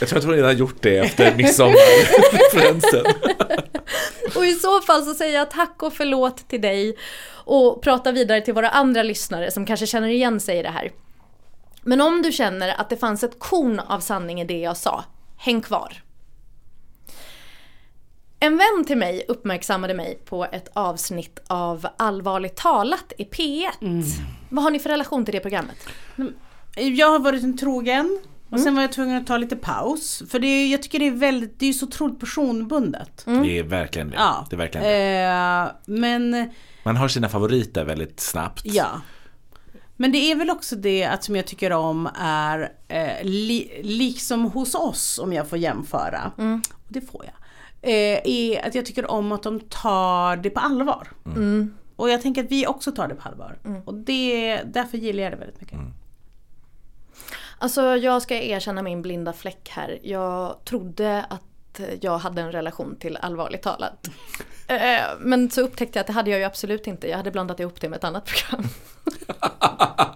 Jag tror att hon redan har gjort det efter midsommarreferensen. Och i så fall så säger jag tack och förlåt till dig och pratar vidare till våra andra lyssnare som kanske känner igen sig i det här. Men om du känner att det fanns ett korn av sanning i det jag sa, häng kvar. En vän till mig uppmärksammade mig på ett avsnitt av Allvarligt talat i P1. Vad har ni för relation till det programmet? Jag har varit en trogen och sen var jag tvungen att ta lite paus. För det är, jag tycker det är väldigt, det är så otroligt personbundet. Det är verkligen det. Ja. det, är verkligen det. Eh, men Man har sina favoriter väldigt snabbt. Ja. Men det är väl också det att som jag tycker om är eh, li, liksom hos oss om jag får jämföra. Och det får jag. Eh, är att jag tycker om att de tar det på allvar. Och jag tänker att vi också tar det på allvar. Och det, därför gillar jag det väldigt mycket. Alltså jag ska erkänna min blinda fläck här. Jag trodde att jag hade en relation till allvarligt talat. Eh, Men så upptäckte jag att det hade jag ju absolut inte. Jag hade blandat ihop det med ett annat program.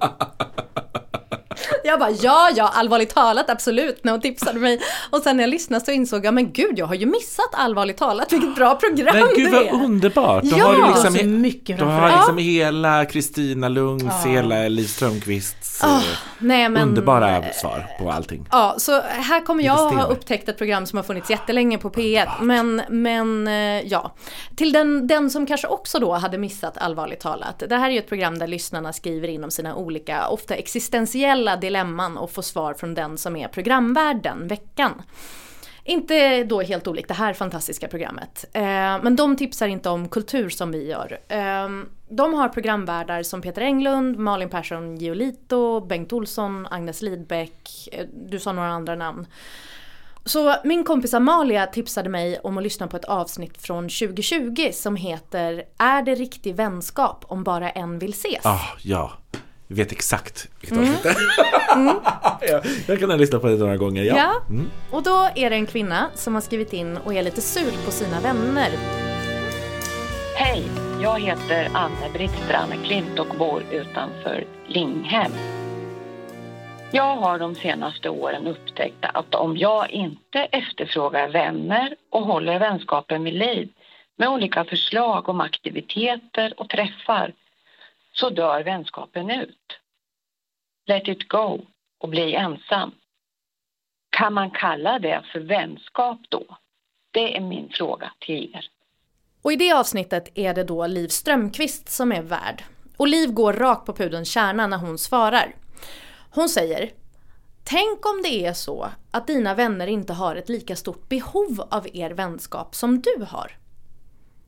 Jag bara ja, ja, allvarligt talat absolut när hon tipsade mig. Och sen när jag lyssnade så insåg jag, men gud jag har ju missat allvarligt talat, vilket bra program Men gud det vad är. underbart! Då Ja, har du så liksom, mycket du framför har liksom hela Kristina Lunds, hela Liv Strömquists eh, Nej, men, underbara svar på allting. Ja, så här kommer jag Lite ha upptäckt ett program som har funnits jättelänge på P1. Men, men eh, ja, till den, den som kanske också då hade missat allvarligt talat. Det här är ju ett program där lyssnarna skriver in om sina olika, ofta existentiella dilemman och få svar från den som är programvärden veckan. Inte då helt olikt det här fantastiska programmet. Eh, men de tipsar inte om kultur som vi gör. Eh, de har programvärdar som Peter Englund, Malin Persson Giolito, Bengt Olsson, Agnes Lidbeck, eh, du sa några andra namn. Så min kompis Amalia tipsade mig om att lyssna på ett avsnitt från 2020 som heter Är det riktig vänskap om bara en vill ses? Ah, ja, vet exakt vilket Mm. avsnitt det är. jag, jag kan ha lyssnat på det några gånger, ja. Ja, Mm. och då är det en kvinna som har skrivit in och är lite sur på sina vänner. Hej, jag heter Anne-Britt Stranneklint och bor utanför Linghem. Jag har de senaste åren upptäckt att om jag inte efterfrågar vänner och håller vänskapen vid liv med olika förslag om aktiviteter och träffar så dör vänskapen ut. Let it go och bli ensam. Kan man kalla det för vänskap då? Det är min fråga till er. Och i det avsnittet är det då Liv Strömqvist som är värd. Och Liv går rakt på pudelns kärna när hon svarar. Hon säger Tänk om det är så att dina vänner inte har ett lika stort behov av er vänskap som du har.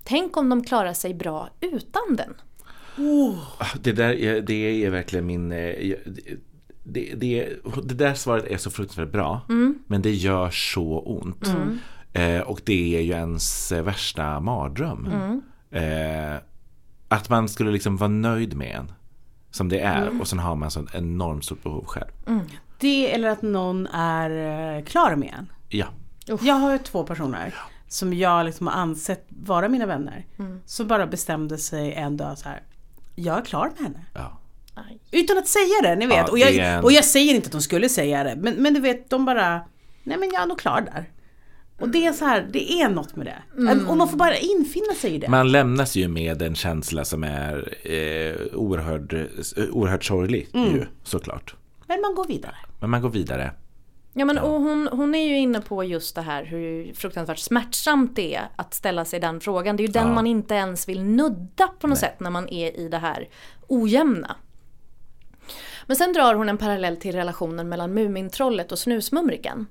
Tänk om de klarar sig bra utan den. Ah, Det där är, det är verkligen min... eh, Det, det, det där svaret är så fruktansvärt bra, men det gör så ont. Eh, och det är ju ens värsta mardröm. Eh, att man skulle liksom vara nöjd med en som det är och sen har man så enormt stort behov själv. Det eller att någon är eh, klar med en. Ja, Jag har ju två personer som jag liksom har ansett vara mina vänner. Som bara bestämde sig en dag så här. Jag är klar med henne. ja. Utan att säga det, ni vet. Ja, och, jag, och jag säger inte att de skulle säga det. Men, men du vet, de bara, nej men jag är nog klar där. Och det är så här, det är något med det. Och man får bara infinna sig i det. Man lämnas ju med en känsla som är eh, oerhört, eh, oerhört sorglig ju, såklart. Men man går vidare. Men man går vidare. Ja men och hon, hon är ju inne på just det här hur fruktansvärt smärtsamt det är att ställa sig den frågan. Det är ju den Ja. man inte ens vill nudda på något sätt när man är i det här ojämna. Men sen drar hon en parallell till relationen mellan Mumintrollet och Snusmumriken.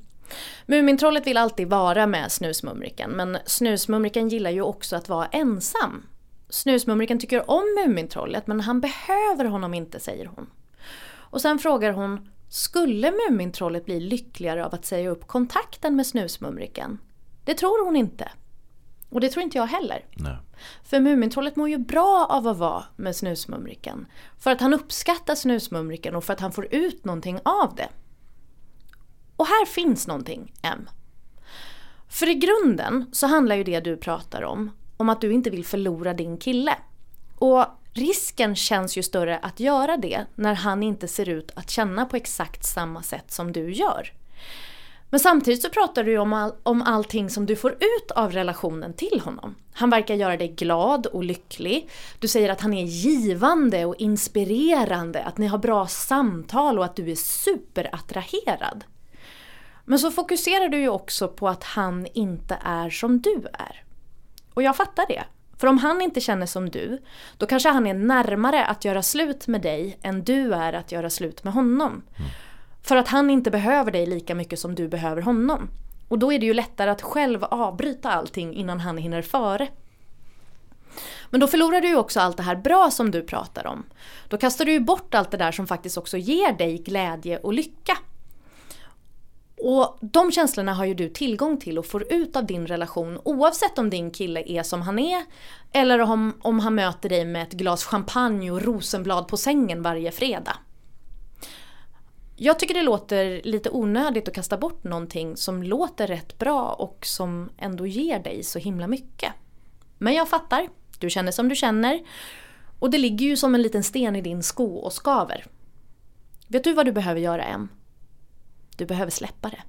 Mumintrollet vill alltid vara med Snusmumriken men Snusmumriken gillar ju också att vara ensam. Snusmumriken tycker om Mumintrollet men han behöver honom inte säger hon. Och sen frågar hon, skulle Mumintrollet bli lyckligare av att säga upp kontakten med Snusmumriken? Det tror hon inte. Och det tror inte jag heller. Nej. För Mumintrollet mår ju bra av att vara med Snusmumriken. För att han uppskattar Snusmumriken och för att han får ut någonting av det. Och här finns någonting, M. För i grunden så handlar ju det du pratar om, om att du inte vill förlora din kille. Och risken känns ju större att göra det när han inte ser ut att känna på exakt samma sätt som du gör. Men samtidigt så pratar du ju om, all, om allting som du får ut av relationen till honom. Han verkar göra dig glad och lycklig. Du säger att han är givande och inspirerande, att ni har bra samtal och att du är superattraherad. Men så fokuserar du ju också på att han inte är som du är. Och jag fattar det. För om han inte känner som du, då kanske han är närmare att göra slut med dig än du är att göra slut med honom. För att han inte behöver dig lika mycket som du behöver honom. Och då är det ju lättare att själv avbryta allting innan han hinner före. Men då förlorar du ju också allt det här bra som du pratar om. Då kastar du ju bort allt det där som faktiskt också ger dig glädje och lycka. Och de känslorna har ju du tillgång till och får ut av din relation oavsett om din kille är som han är eller om, om han möter dig med ett glas champagne och rosenblad på sängen varje fredag. Jag tycker det låter lite onödigt att kasta bort någonting som låter rätt bra och som ändå ger dig så himla mycket. Men jag fattar, du känner som du känner och det ligger ju som en liten sten i din sko och skaver. Vet du vad du behöver göra än? Du behöver släppa det.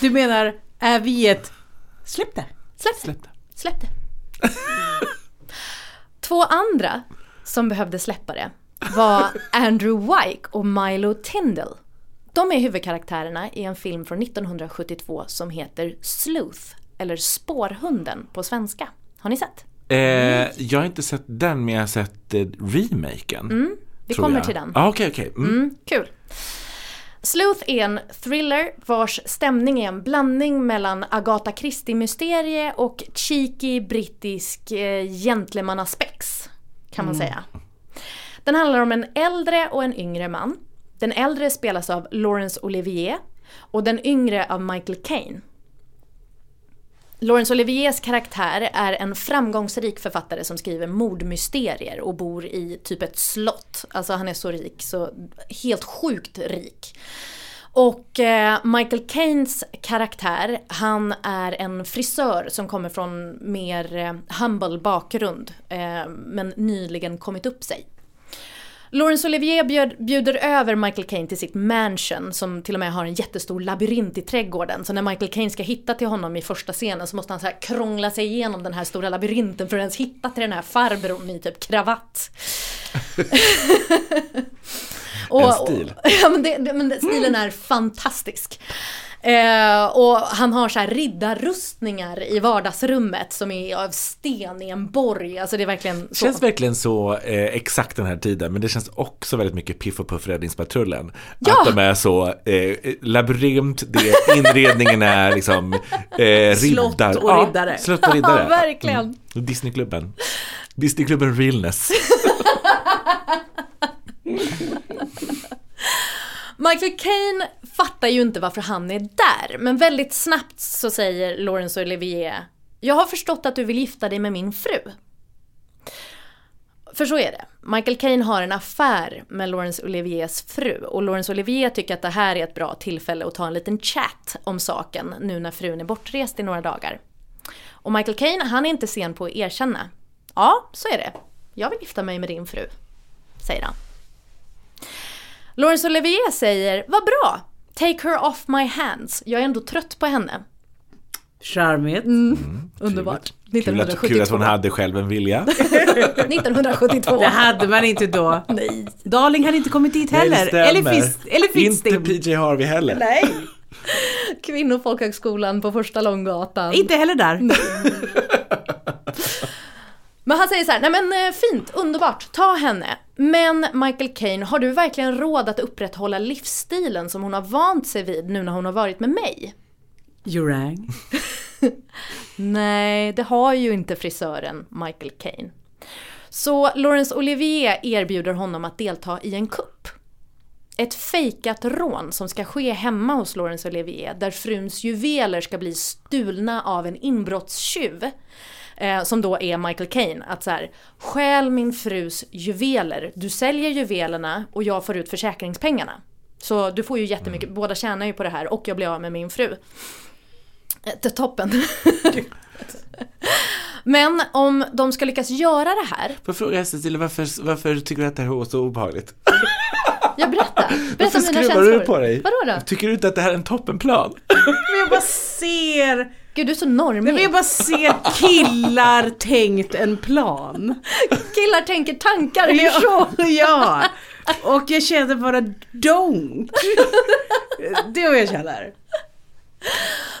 Du menar, är vi ett... Släpp det! Släpp det. Släpp det. Släpp det. Två andra som behövde släppa det var Andrew Wyke och Milo Tyndall. De är huvudkaraktärerna i en film från 1972 som heter Sleuth, eller Spårhunden på svenska. Har ni sett? Eh, jag har inte sett den, men jag har sett eh, remaken. Mm, Vi kommer jag. till den. Ah, Okej, okej. Mm. Mm, kul. Sleuth är en thriller vars stämning är en blandning mellan Agatha Christie-mysterie och cheeky brittisk eh, gentlemannaspex, kan man säga. Den handlar om en äldre och en yngre man. Den äldre spelas av Laurence Olivier och den yngre av Michael Caine. Laurence Oliviers karaktär är en framgångsrik författare som skriver mordmysterier och bor i typ ett slott. Alltså han är så rik, så helt sjukt rik. Och eh, Michael Caines karaktär, han är en frisör som kommer från mer eh, humble bakgrund eh, men nyligen kommit upp sig. Laurence Olivier bjöd, bjuder över Michael Caine till sitt mansion som till och med har en jättestor labyrint i trädgården. Så när Michael Caine ska hitta till honom i första scenen så måste han så här krångla sig igenom den här stora labyrinten för att ens hitta till den här farbrorn i typ kravatt. En stil. Och, ja, men, det, men stilen är fantastisk. Eh, och han har så här riddarrustningar i vardagsrummet som är av sten i en borg. Alltså det är verkligen så. Känns verkligen så eh, exakt den här tiden, men det känns också väldigt mycket Piff och Puff Räddningspatrullen. Ja! Att de är så eh, labyrint, det, inredningen är liksom eh, Slott riddar. och Ja, riddare. slott och riddare. Ja, verkligen. Och Disneyklubben. Disneyklubben Realness. Michael Caine fattar ju inte varför han är där, men väldigt snabbt så säger Laurence Olivier Jag har förstått att du vill gifta dig med min fru. För så är det. Michael Caine har en affär med Laurence Oliviers fru och Laurence Olivier tycker att det här är ett bra tillfälle att ta en liten chat om saken nu när frun är bortrest i några dagar. Och Michael Caine, han är inte sen på att erkänna. Ja, så är det. Jag vill gifta mig med din fru, säger han. Laurence Olivier säger, vad bra, take her off my hands, jag är ändå trött på henne. Charmigt. Underbart. Kul att, kul att hon hade själv en vilja. 1972. Det hade man inte då. Nej. Darling hade inte kommit dit Nej, heller. stämmer. eller finns, eller finns Inte det? PJ Harvey heller. Nej, Kvinnofolkhögskolan på första Långgatan. inte heller där. Men han säger så här, nej men eh, fint, underbart, ta henne. Men Michael Caine, har du verkligen råd att upprätthålla livsstilen som hon har vant sig vid nu när hon har varit med mig? You rang. Nej, det har ju inte frisören Michael Caine. Så Laurence Olivier erbjuder honom att delta i en kupp. Ett fejkat rån som ska ske hemma hos Laurence Olivier där fruns juveler ska bli stulna av en inbrottstjuv. Eh, som då är Michael Caine. Att så här, stjäl min frus juveler, du säljer juvelerna och jag får ut försäkringspengarna. Så du får ju jättemycket, båda tjänar ju på det här och jag blir av med min fru. Eh, Till toppen. Men om de ska lyckas göra det här, Får jag fråga Cecilia, varför, varför tycker du att det här var så obehagligt? jag berättar. Varför Berätta om dina skruvar känslor. du på dig? Vadå då? Tycker du inte att det här är en toppenplan? Men jag bara ser, Gud du är så nej, normig. men jag bara ser killar tänkt en plan. Killar tänker tankar, hur så? Ja, ja. Och jag känner bara don't. Det är vad jag känner.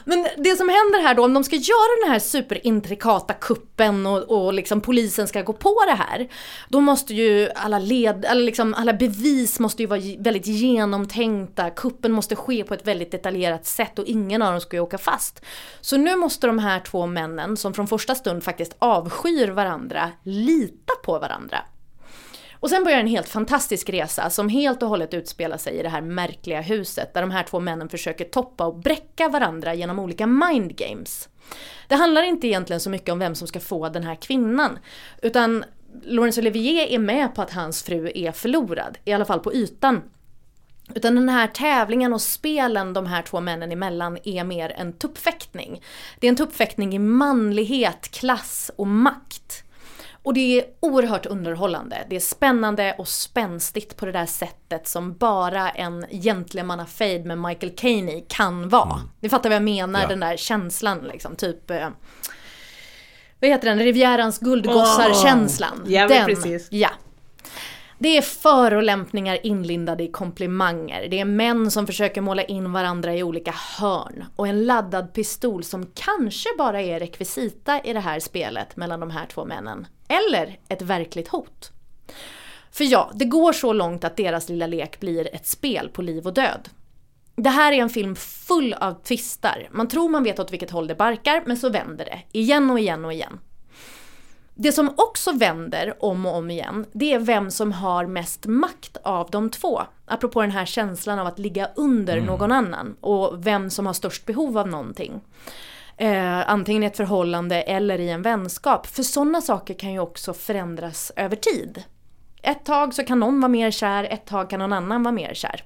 Men det som händer här då, om de ska göra den här superintrikata kuppen och, och liksom polisen ska gå på det här. Då måste ju alla led, alla, liksom alla bevis måste ju vara väldigt genomtänkta. Kuppen måste ske på ett väldigt detaljerat sätt och ingen av dem ska ju åka fast. Så nu måste de här två männen, som från första stund faktiskt avskyr varandra, lita på varandra. Och sen börjar en helt fantastisk resa som helt och hållet utspelar sig i det här märkliga huset där de här två männen försöker toppa och bräcka varandra genom olika mind games. Det handlar inte egentligen så mycket om vem som ska få den här kvinnan, utan Laurence Olivier är med på att hans fru är förlorad, i alla fall på ytan. Utan den här tävlingen och spelen de här två männen emellan är mer en tuppfäktning. Det är en tuppfäktning i manlighet, klass och makt. Och det är oerhört underhållande. Det är spännande och spänstigt på det där sättet som bara en gentlemannafejd med Michael Caine kan vara. Ni fattar vad jag menar, Ja. den där känslan liksom. Typ... Eh, vad heter den? Rivierans guldgossar-känslan. Ja, men den, precis. Ja. Det är förolämpningar inlindade i komplimanger. Det är män som försöker måla in varandra i olika hörn. Och en laddad pistol som kanske bara är rekvisita i det här spelet mellan de här två männen. Eller ett verkligt hot. För ja, det går så långt att deras lilla lek blir ett spel på liv och död. Det här är en film full av twistar. Man tror man vet åt vilket håll det barkar, men så vänder det. Igen och igen och igen. Det som också vänder om och om igen, det är vem som har mest makt av de två. Apropå den här känslan av att ligga under någon annan och vem som har störst behov av någonting. Eh, antingen i ett förhållande eller i en vänskap. För sådana saker kan ju också förändras över tid. Ett tag så kan någon vara mer kär, ett tag kan någon annan vara mer kär.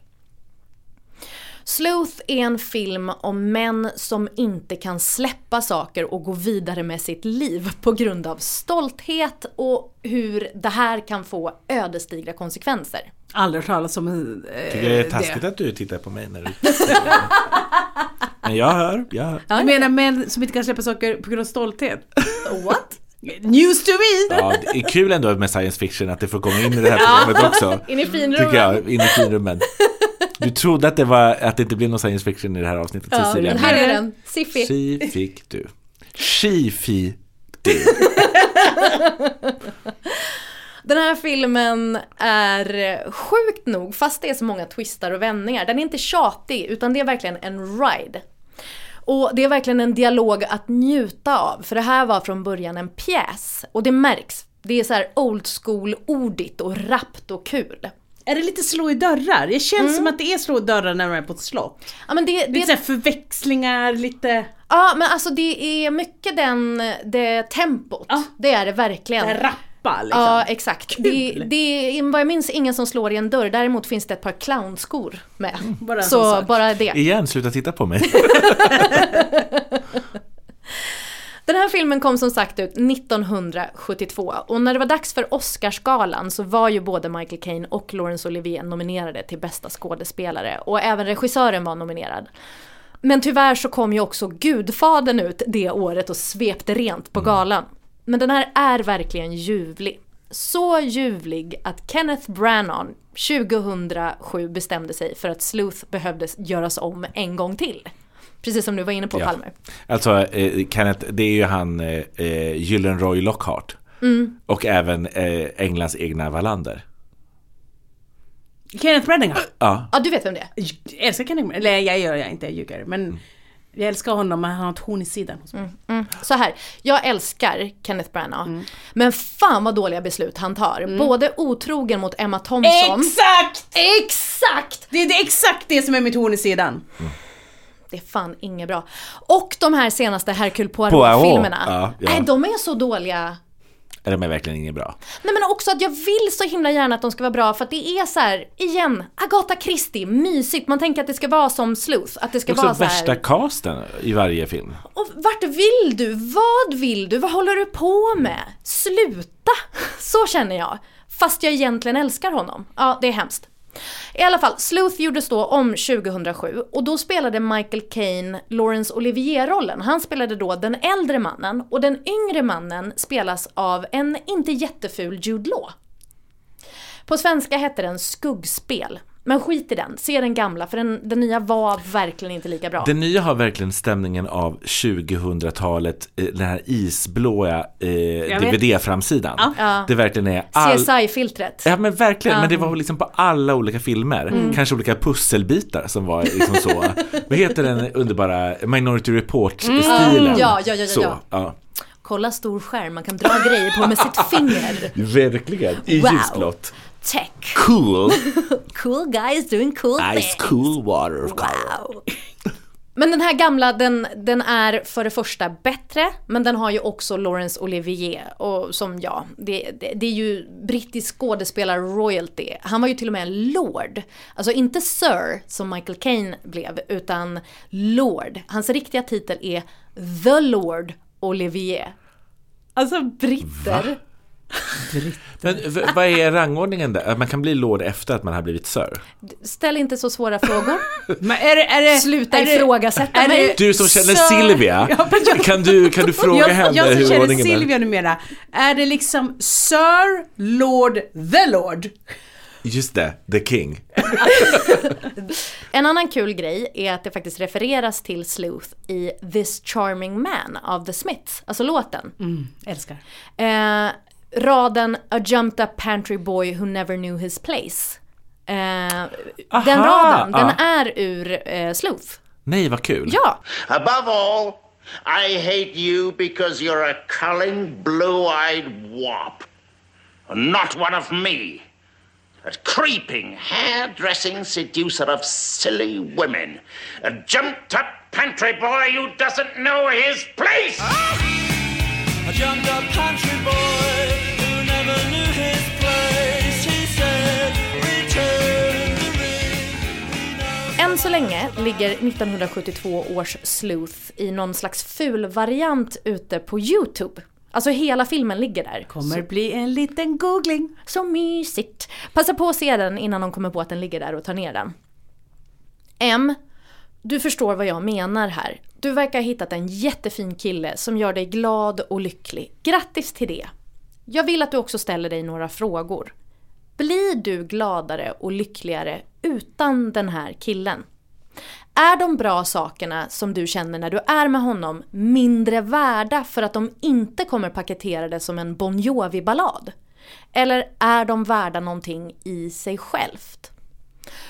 Sleuth är en film om män som inte kan släppa saker och gå vidare med sitt liv på grund av stolthet och hur det här kan få ödesdigra konsekvenser. Aldrig talas om eh, Tycker det är taskigt att du tittar på mig när du... Men jag hör, jag hör. Du menar män som inte kan släppa saker på grund av stolthet? What? News to me! Ja, det är kul ändå med science fiction att det får komma in i det här programmet också. In i finrummen. Tycker jag, in i finrummen. Du trodde att det, var, att det inte blev någon science fiction i det här avsnittet Ja, Cecilia. men här är den. Siffi. Tji fick du. Tji fick du. Den här filmen är sjukt nog, fast det är så många twistar och vändningar, den är inte tjatig utan det är verkligen en ride. Och det är verkligen en dialog att njuta av, för det här var från början en pjäs. Och det märks, det är så här old school-ordigt och rappt och kul. Är det lite slå i dörrar? Det känns som att det är slå i dörrar när man är på ett slott. Ja men det, Lite det, här förväxlingar, lite... ja, men alltså det är mycket den, det tempot. Ja. Det är det verkligen. Det rappa liksom. Ja, exakt. Det, Kul. det är vad jag minns ingen som slår i en dörr. Däremot finns det ett par clownskor med. bara Så bara det. Igen, sluta titta på mig. Den här filmen kom som sagt ut 1972 och när det var dags för Oscarsgalan så var ju både Michael Caine och Laurence Olivier nominerade till bästa skådespelare och även regissören var nominerad. Men tyvärr så kom ju också Gudfadern ut det året och svepte rent på galan. Men den här är verkligen ljuvlig. Så ljuvlig att Kenneth Branagh 2007 bestämde sig för att Sleuth behövde göras om en gång till. Precis som du var inne på Ja. Palme. Alltså, eh, Kenneth, det är ju han eh, eh, Gyllenroy Lockhart. Och även eh, Englands egna Wallander. Kenneth Branagh. Ja, Ja, du vet vem det är? Jag älskar Kenneth Branagh. Eller jag gör jag inte, jag ljuger. Men jag älskar honom, men han har ett horn i sidan. mig. Mm. Så här, jag älskar Kenneth Branagh. Mm. Men fan vad dåliga beslut han tar. Både otrogen mot Emma Thompson. Exakt! Exakt! Det är, det är exakt det som är mitt horn i sidan. Det är fan inget bra. Och de här senaste Hercule Poirot. Poirot-filmerna. Ja, ja. Nej, de är så dåliga. de är verkligen inget bra. Nej men också att jag vill så himla gärna att de ska vara bra för att det är så här, igen, Agatha Christie, mysigt. Man tänker att det ska vara som Sleuth, att det ska Också vara så här. värsta casten i varje film. Och vart vill du? Vad vill du? Vad håller du på med? Sluta! Så känner jag. Fast jag egentligen älskar honom. Ja, det är hemskt. I alla fall, Sleuth gjordes då om 2007 och då spelade Michael Caine Laurence Olivier-rollen. Han spelade då den äldre mannen och den yngre mannen spelas av en inte jätteful Jude Law. På svenska hette den Skuggspel. Men skit i den, se den gamla för den, den nya var verkligen inte lika bra. Den nya har verkligen stämningen av 2000-talet, eh, den här isblåa eh. DVD-framsidan. Det verkligen är all... CSI-filtret. Ja men verkligen, men det var liksom på alla olika filmer. Mm. Kanske olika pusselbitar som var liksom så. Vad heter den underbara Minority Report-stilen? Mm. Ja, ja, ja, ja, Så, ja. Kolla stor skärm, man kan dra grejer på med sitt finger. Verkligen, i Wow. ljusblått. Tech. Cool, Cool guys doing cool ice things. cool water. Wow. Men den här gamla, den, den är för det första bättre, men den har ju också Laurence Olivier. Och som ja, det, det, det är ju brittisk skådespelar-royalty. Han var ju till och med en lord. Alltså inte Sir, som Michael Caine blev, utan Lord. Hans riktiga titel är The Lord Olivier. Alltså britter. Men v- vad är rangordningen där? Man kan bli lord efter att man har blivit sir? Ställ inte så svåra frågor. Men är det, är det, Sluta är ifrågasätta är mig. Du som känner Sir- Silvia, men jag- kan, du, kan du fråga jag, henne jag som hur känner ordningen är? Silvia numera, är det liksom Sir, Lord, the Lord? Just det, the king. En annan kul grej är att det faktiskt refereras till Sleuth i This Charming Man av The Smiths, alltså låten. Älskar. Eh, raden A jumped up pantry boy who never knew his place. Eh, den raden, den ja. är ur eh, Sleuth. Nej, vad kul. Ja, Above all, I hate you because you're a culling, blue-eyed wop. Not one of me. A creeping, hairdressing seducer of silly women. A jumped-up pantry boy who doesn't know his place. A jumped up country boy who never knew his place. He said, Return the ring. än så länge ligger 1972 års Sleuth i någon slags ful variant ute på YouTube. Alltså hela filmen ligger där. Kommer bli en liten googling. Så mysigt. Passa på att se den innan de kommer på att den ligger där och tar ner den. M. Du förstår vad jag menar här. Du verkar ha hittat en jättefin kille som gör dig glad och lycklig. Grattis till det. Jag vill att du också ställer dig några frågor. Blir du gladare och lyckligare utan den här killen? Är de bra sakerna som du känner när du är med honom mindre värda för att de inte kommer paketerade som en Bon Jovi-ballad? Eller är de värda någonting i sig självt?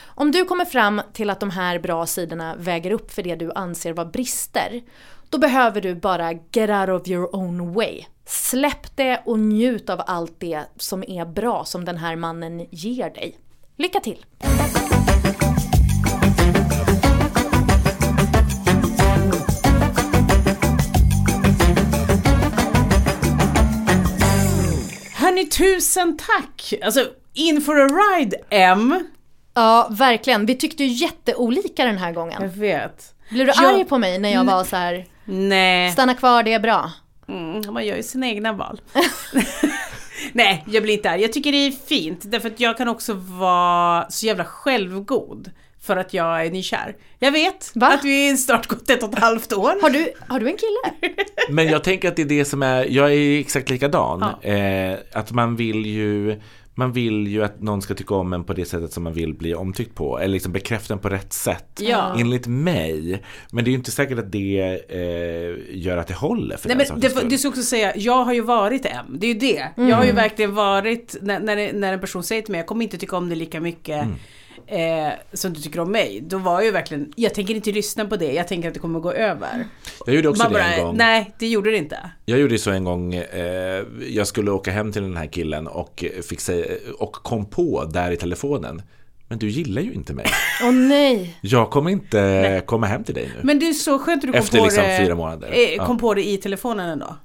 Om du kommer fram till att de här bra sidorna väger upp för det du anser vara brister, då behöver du bara get out of your own way. Släpp det och njut av allt det som är bra som den här mannen ger dig. Lycka till! Hörni, tusen tack! Alltså, in for a ride, M. Ja, verkligen. Vi tyckte ju jätteolika den här Jag gången. vet. Blev du Jag- arg på mig när jag var så här, Nej. stanna kvar, det är bra? Mm, man gör ju sina egna val. Nej, jag blir inte arg. Jag tycker det är fint därför att jag kan också vara så jävla självgod för att jag är nykär. Jag vet Va? att vi snart gått ett och ett halvt år. Har du, har du en kille? Men jag tänker att det är det som är, jag är exakt likadan. Ja. Eh, att man vill ju man vill ju att någon ska tycka om en på det sättet som man vill bli omtyckt på. Eller liksom bekräfta en på rätt sätt. Ja. Enligt mig. Men det är ju inte säkert att det eh, gör att det håller för Nej, men det, skull. det ska också säga, jag har ju varit M. Det är ju det. Jag har ju verkligen varit, när, när, när en person säger till mig, jag kommer inte tycka om det lika mycket eh, som du tycker om mig. Då var jag ju verkligen, jag tänker inte lyssna på det, jag tänker att det kommer gå över. Jag gjorde också Man det bara, en gång. nej det gjorde det inte. Jag gjorde så en gång, eh, jag skulle åka hem till den här killen och, fick säga, och kom på där i telefonen. Men du gillar ju inte mig. Åh nej! Jag kommer inte komma hem till dig nu. Men det är så skönt att du kom Efter på liksom det. fyra månader. eh, Ja. Kom på det i telefonen ändå.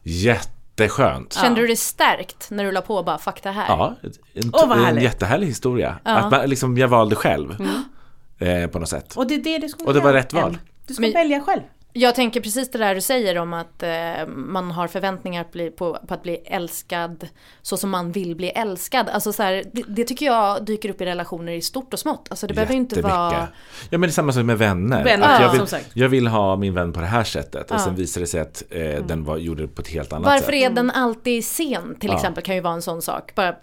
Jätteskönt. Kände du dig stärkt när du la på och bara fuck det här? Ja, en, vad en jättehärlig historia. Att man, liksom, jag valde själv. Mm. Eh, på något sätt. Och det är det du ska Och det var rätt val. Du ska Men- välja själv. Jag tänker precis det där du säger om att eh, man har förväntningar på, på, på att bli älskad så som man vill bli älskad. Alltså så här, det, det tycker jag dyker upp i relationer i stort och smått. Alltså det behöver ju inte vara... Ja men det är samma sak med vänner. Vänner, att ja, jag, vill, som sagt. jag vill ha min vän på det här sättet och Ja. sen visar det sig att eh, den var, gjorde det på ett helt annat Varför sätt. är den alltid sen till Ja. exempel kan ju vara en sån sak. Bara,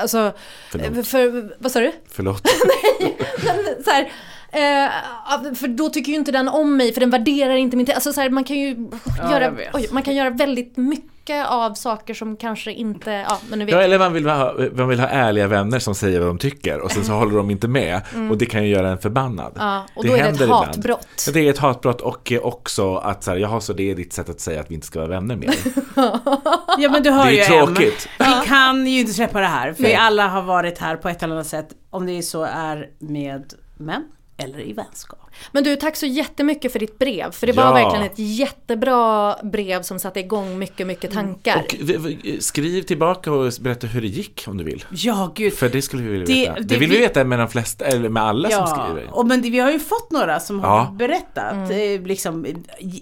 alltså, Förlåt. för, vad sa du? Förlåt. så här, eh, för då tycker ju inte den om mig för den värderar inte min tid. Alltså så här, man kan ju jag göra, oj, man kan göra väldigt mycket av saker som kanske inte, ja men nu vet Ja, eller man vill, ha, man vill ha ärliga vänner som säger vad de tycker och sen så håller de inte med och det kan ju göra en förbannad. Mm. Ja, och då är det ett ibland. hatbrott. Ja, Det är ett hatbrott och eh, också att så här, jaha så det är ditt sätt att säga att vi inte ska vara vänner mer. Ja men du hör Det är ju ju tråkigt. Vi kan ju inte släppa det här för Nej. vi alla har varit här på ett eller annat sätt. Om det så är med män eller i vänskap. Men du, tack så jättemycket för ditt brev. För det var Ja. verkligen ett jättebra brev som satte igång mycket, mycket tankar. Och skriv tillbaka och berätta hur det gick om du vill. Ja, gud. För det skulle vi vilja Det- veta. Det, det vill vi- veta med de flesta, eller med alla som skriver. och men det, vi har ju fått några som har Ja. berättat Mm. eh, liksom, i,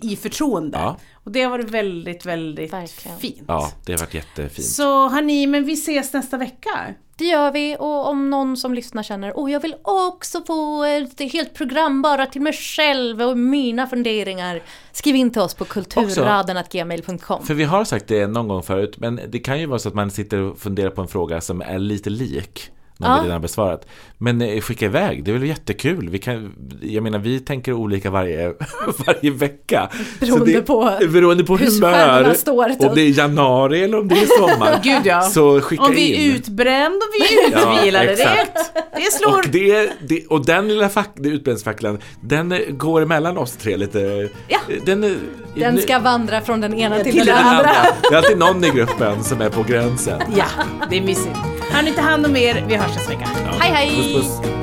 i förtroende. Ja. Och det har varit väldigt, väldigt Verkligen. fint. Ja, det har varit jättefint. Så hörni, men vi ses nästa vecka. Det gör vi och om någon som lyssnar känner åh jag vill också få ett helt program bara till mig själv och mina funderingar. Skriv in till oss på kulturraden.gmail.com. För vi har sagt det någon gång förut, men det kan ju vara så att man sitter och funderar på en fråga som är lite lik någon Ja. vi redan har besvarat. Men eh, skicka iväg, det är väl jättekul. Vi kan, jag menar, vi tänker olika varje, varje vecka. Beroende det, på beroende på hur humör. står till. Om det är januari eller om det är sommar. Gud ja. Så skicka Om vi är in. utbränd och vi är Ja, utvilade. det, exakt. det slår. Och, det, det, och den lilla fack, det utbränningsfacklan, den eh, går emellan oss tre lite. Ja. Den, eh, Den nu- ska vandra från den ena till, till den den andra. Det är alltid någon i gruppen som är på gränsen. Ja, det är mysigt. Har ni inte hand om er, vi hörs nästa vecka. Hej hej! Puss puss.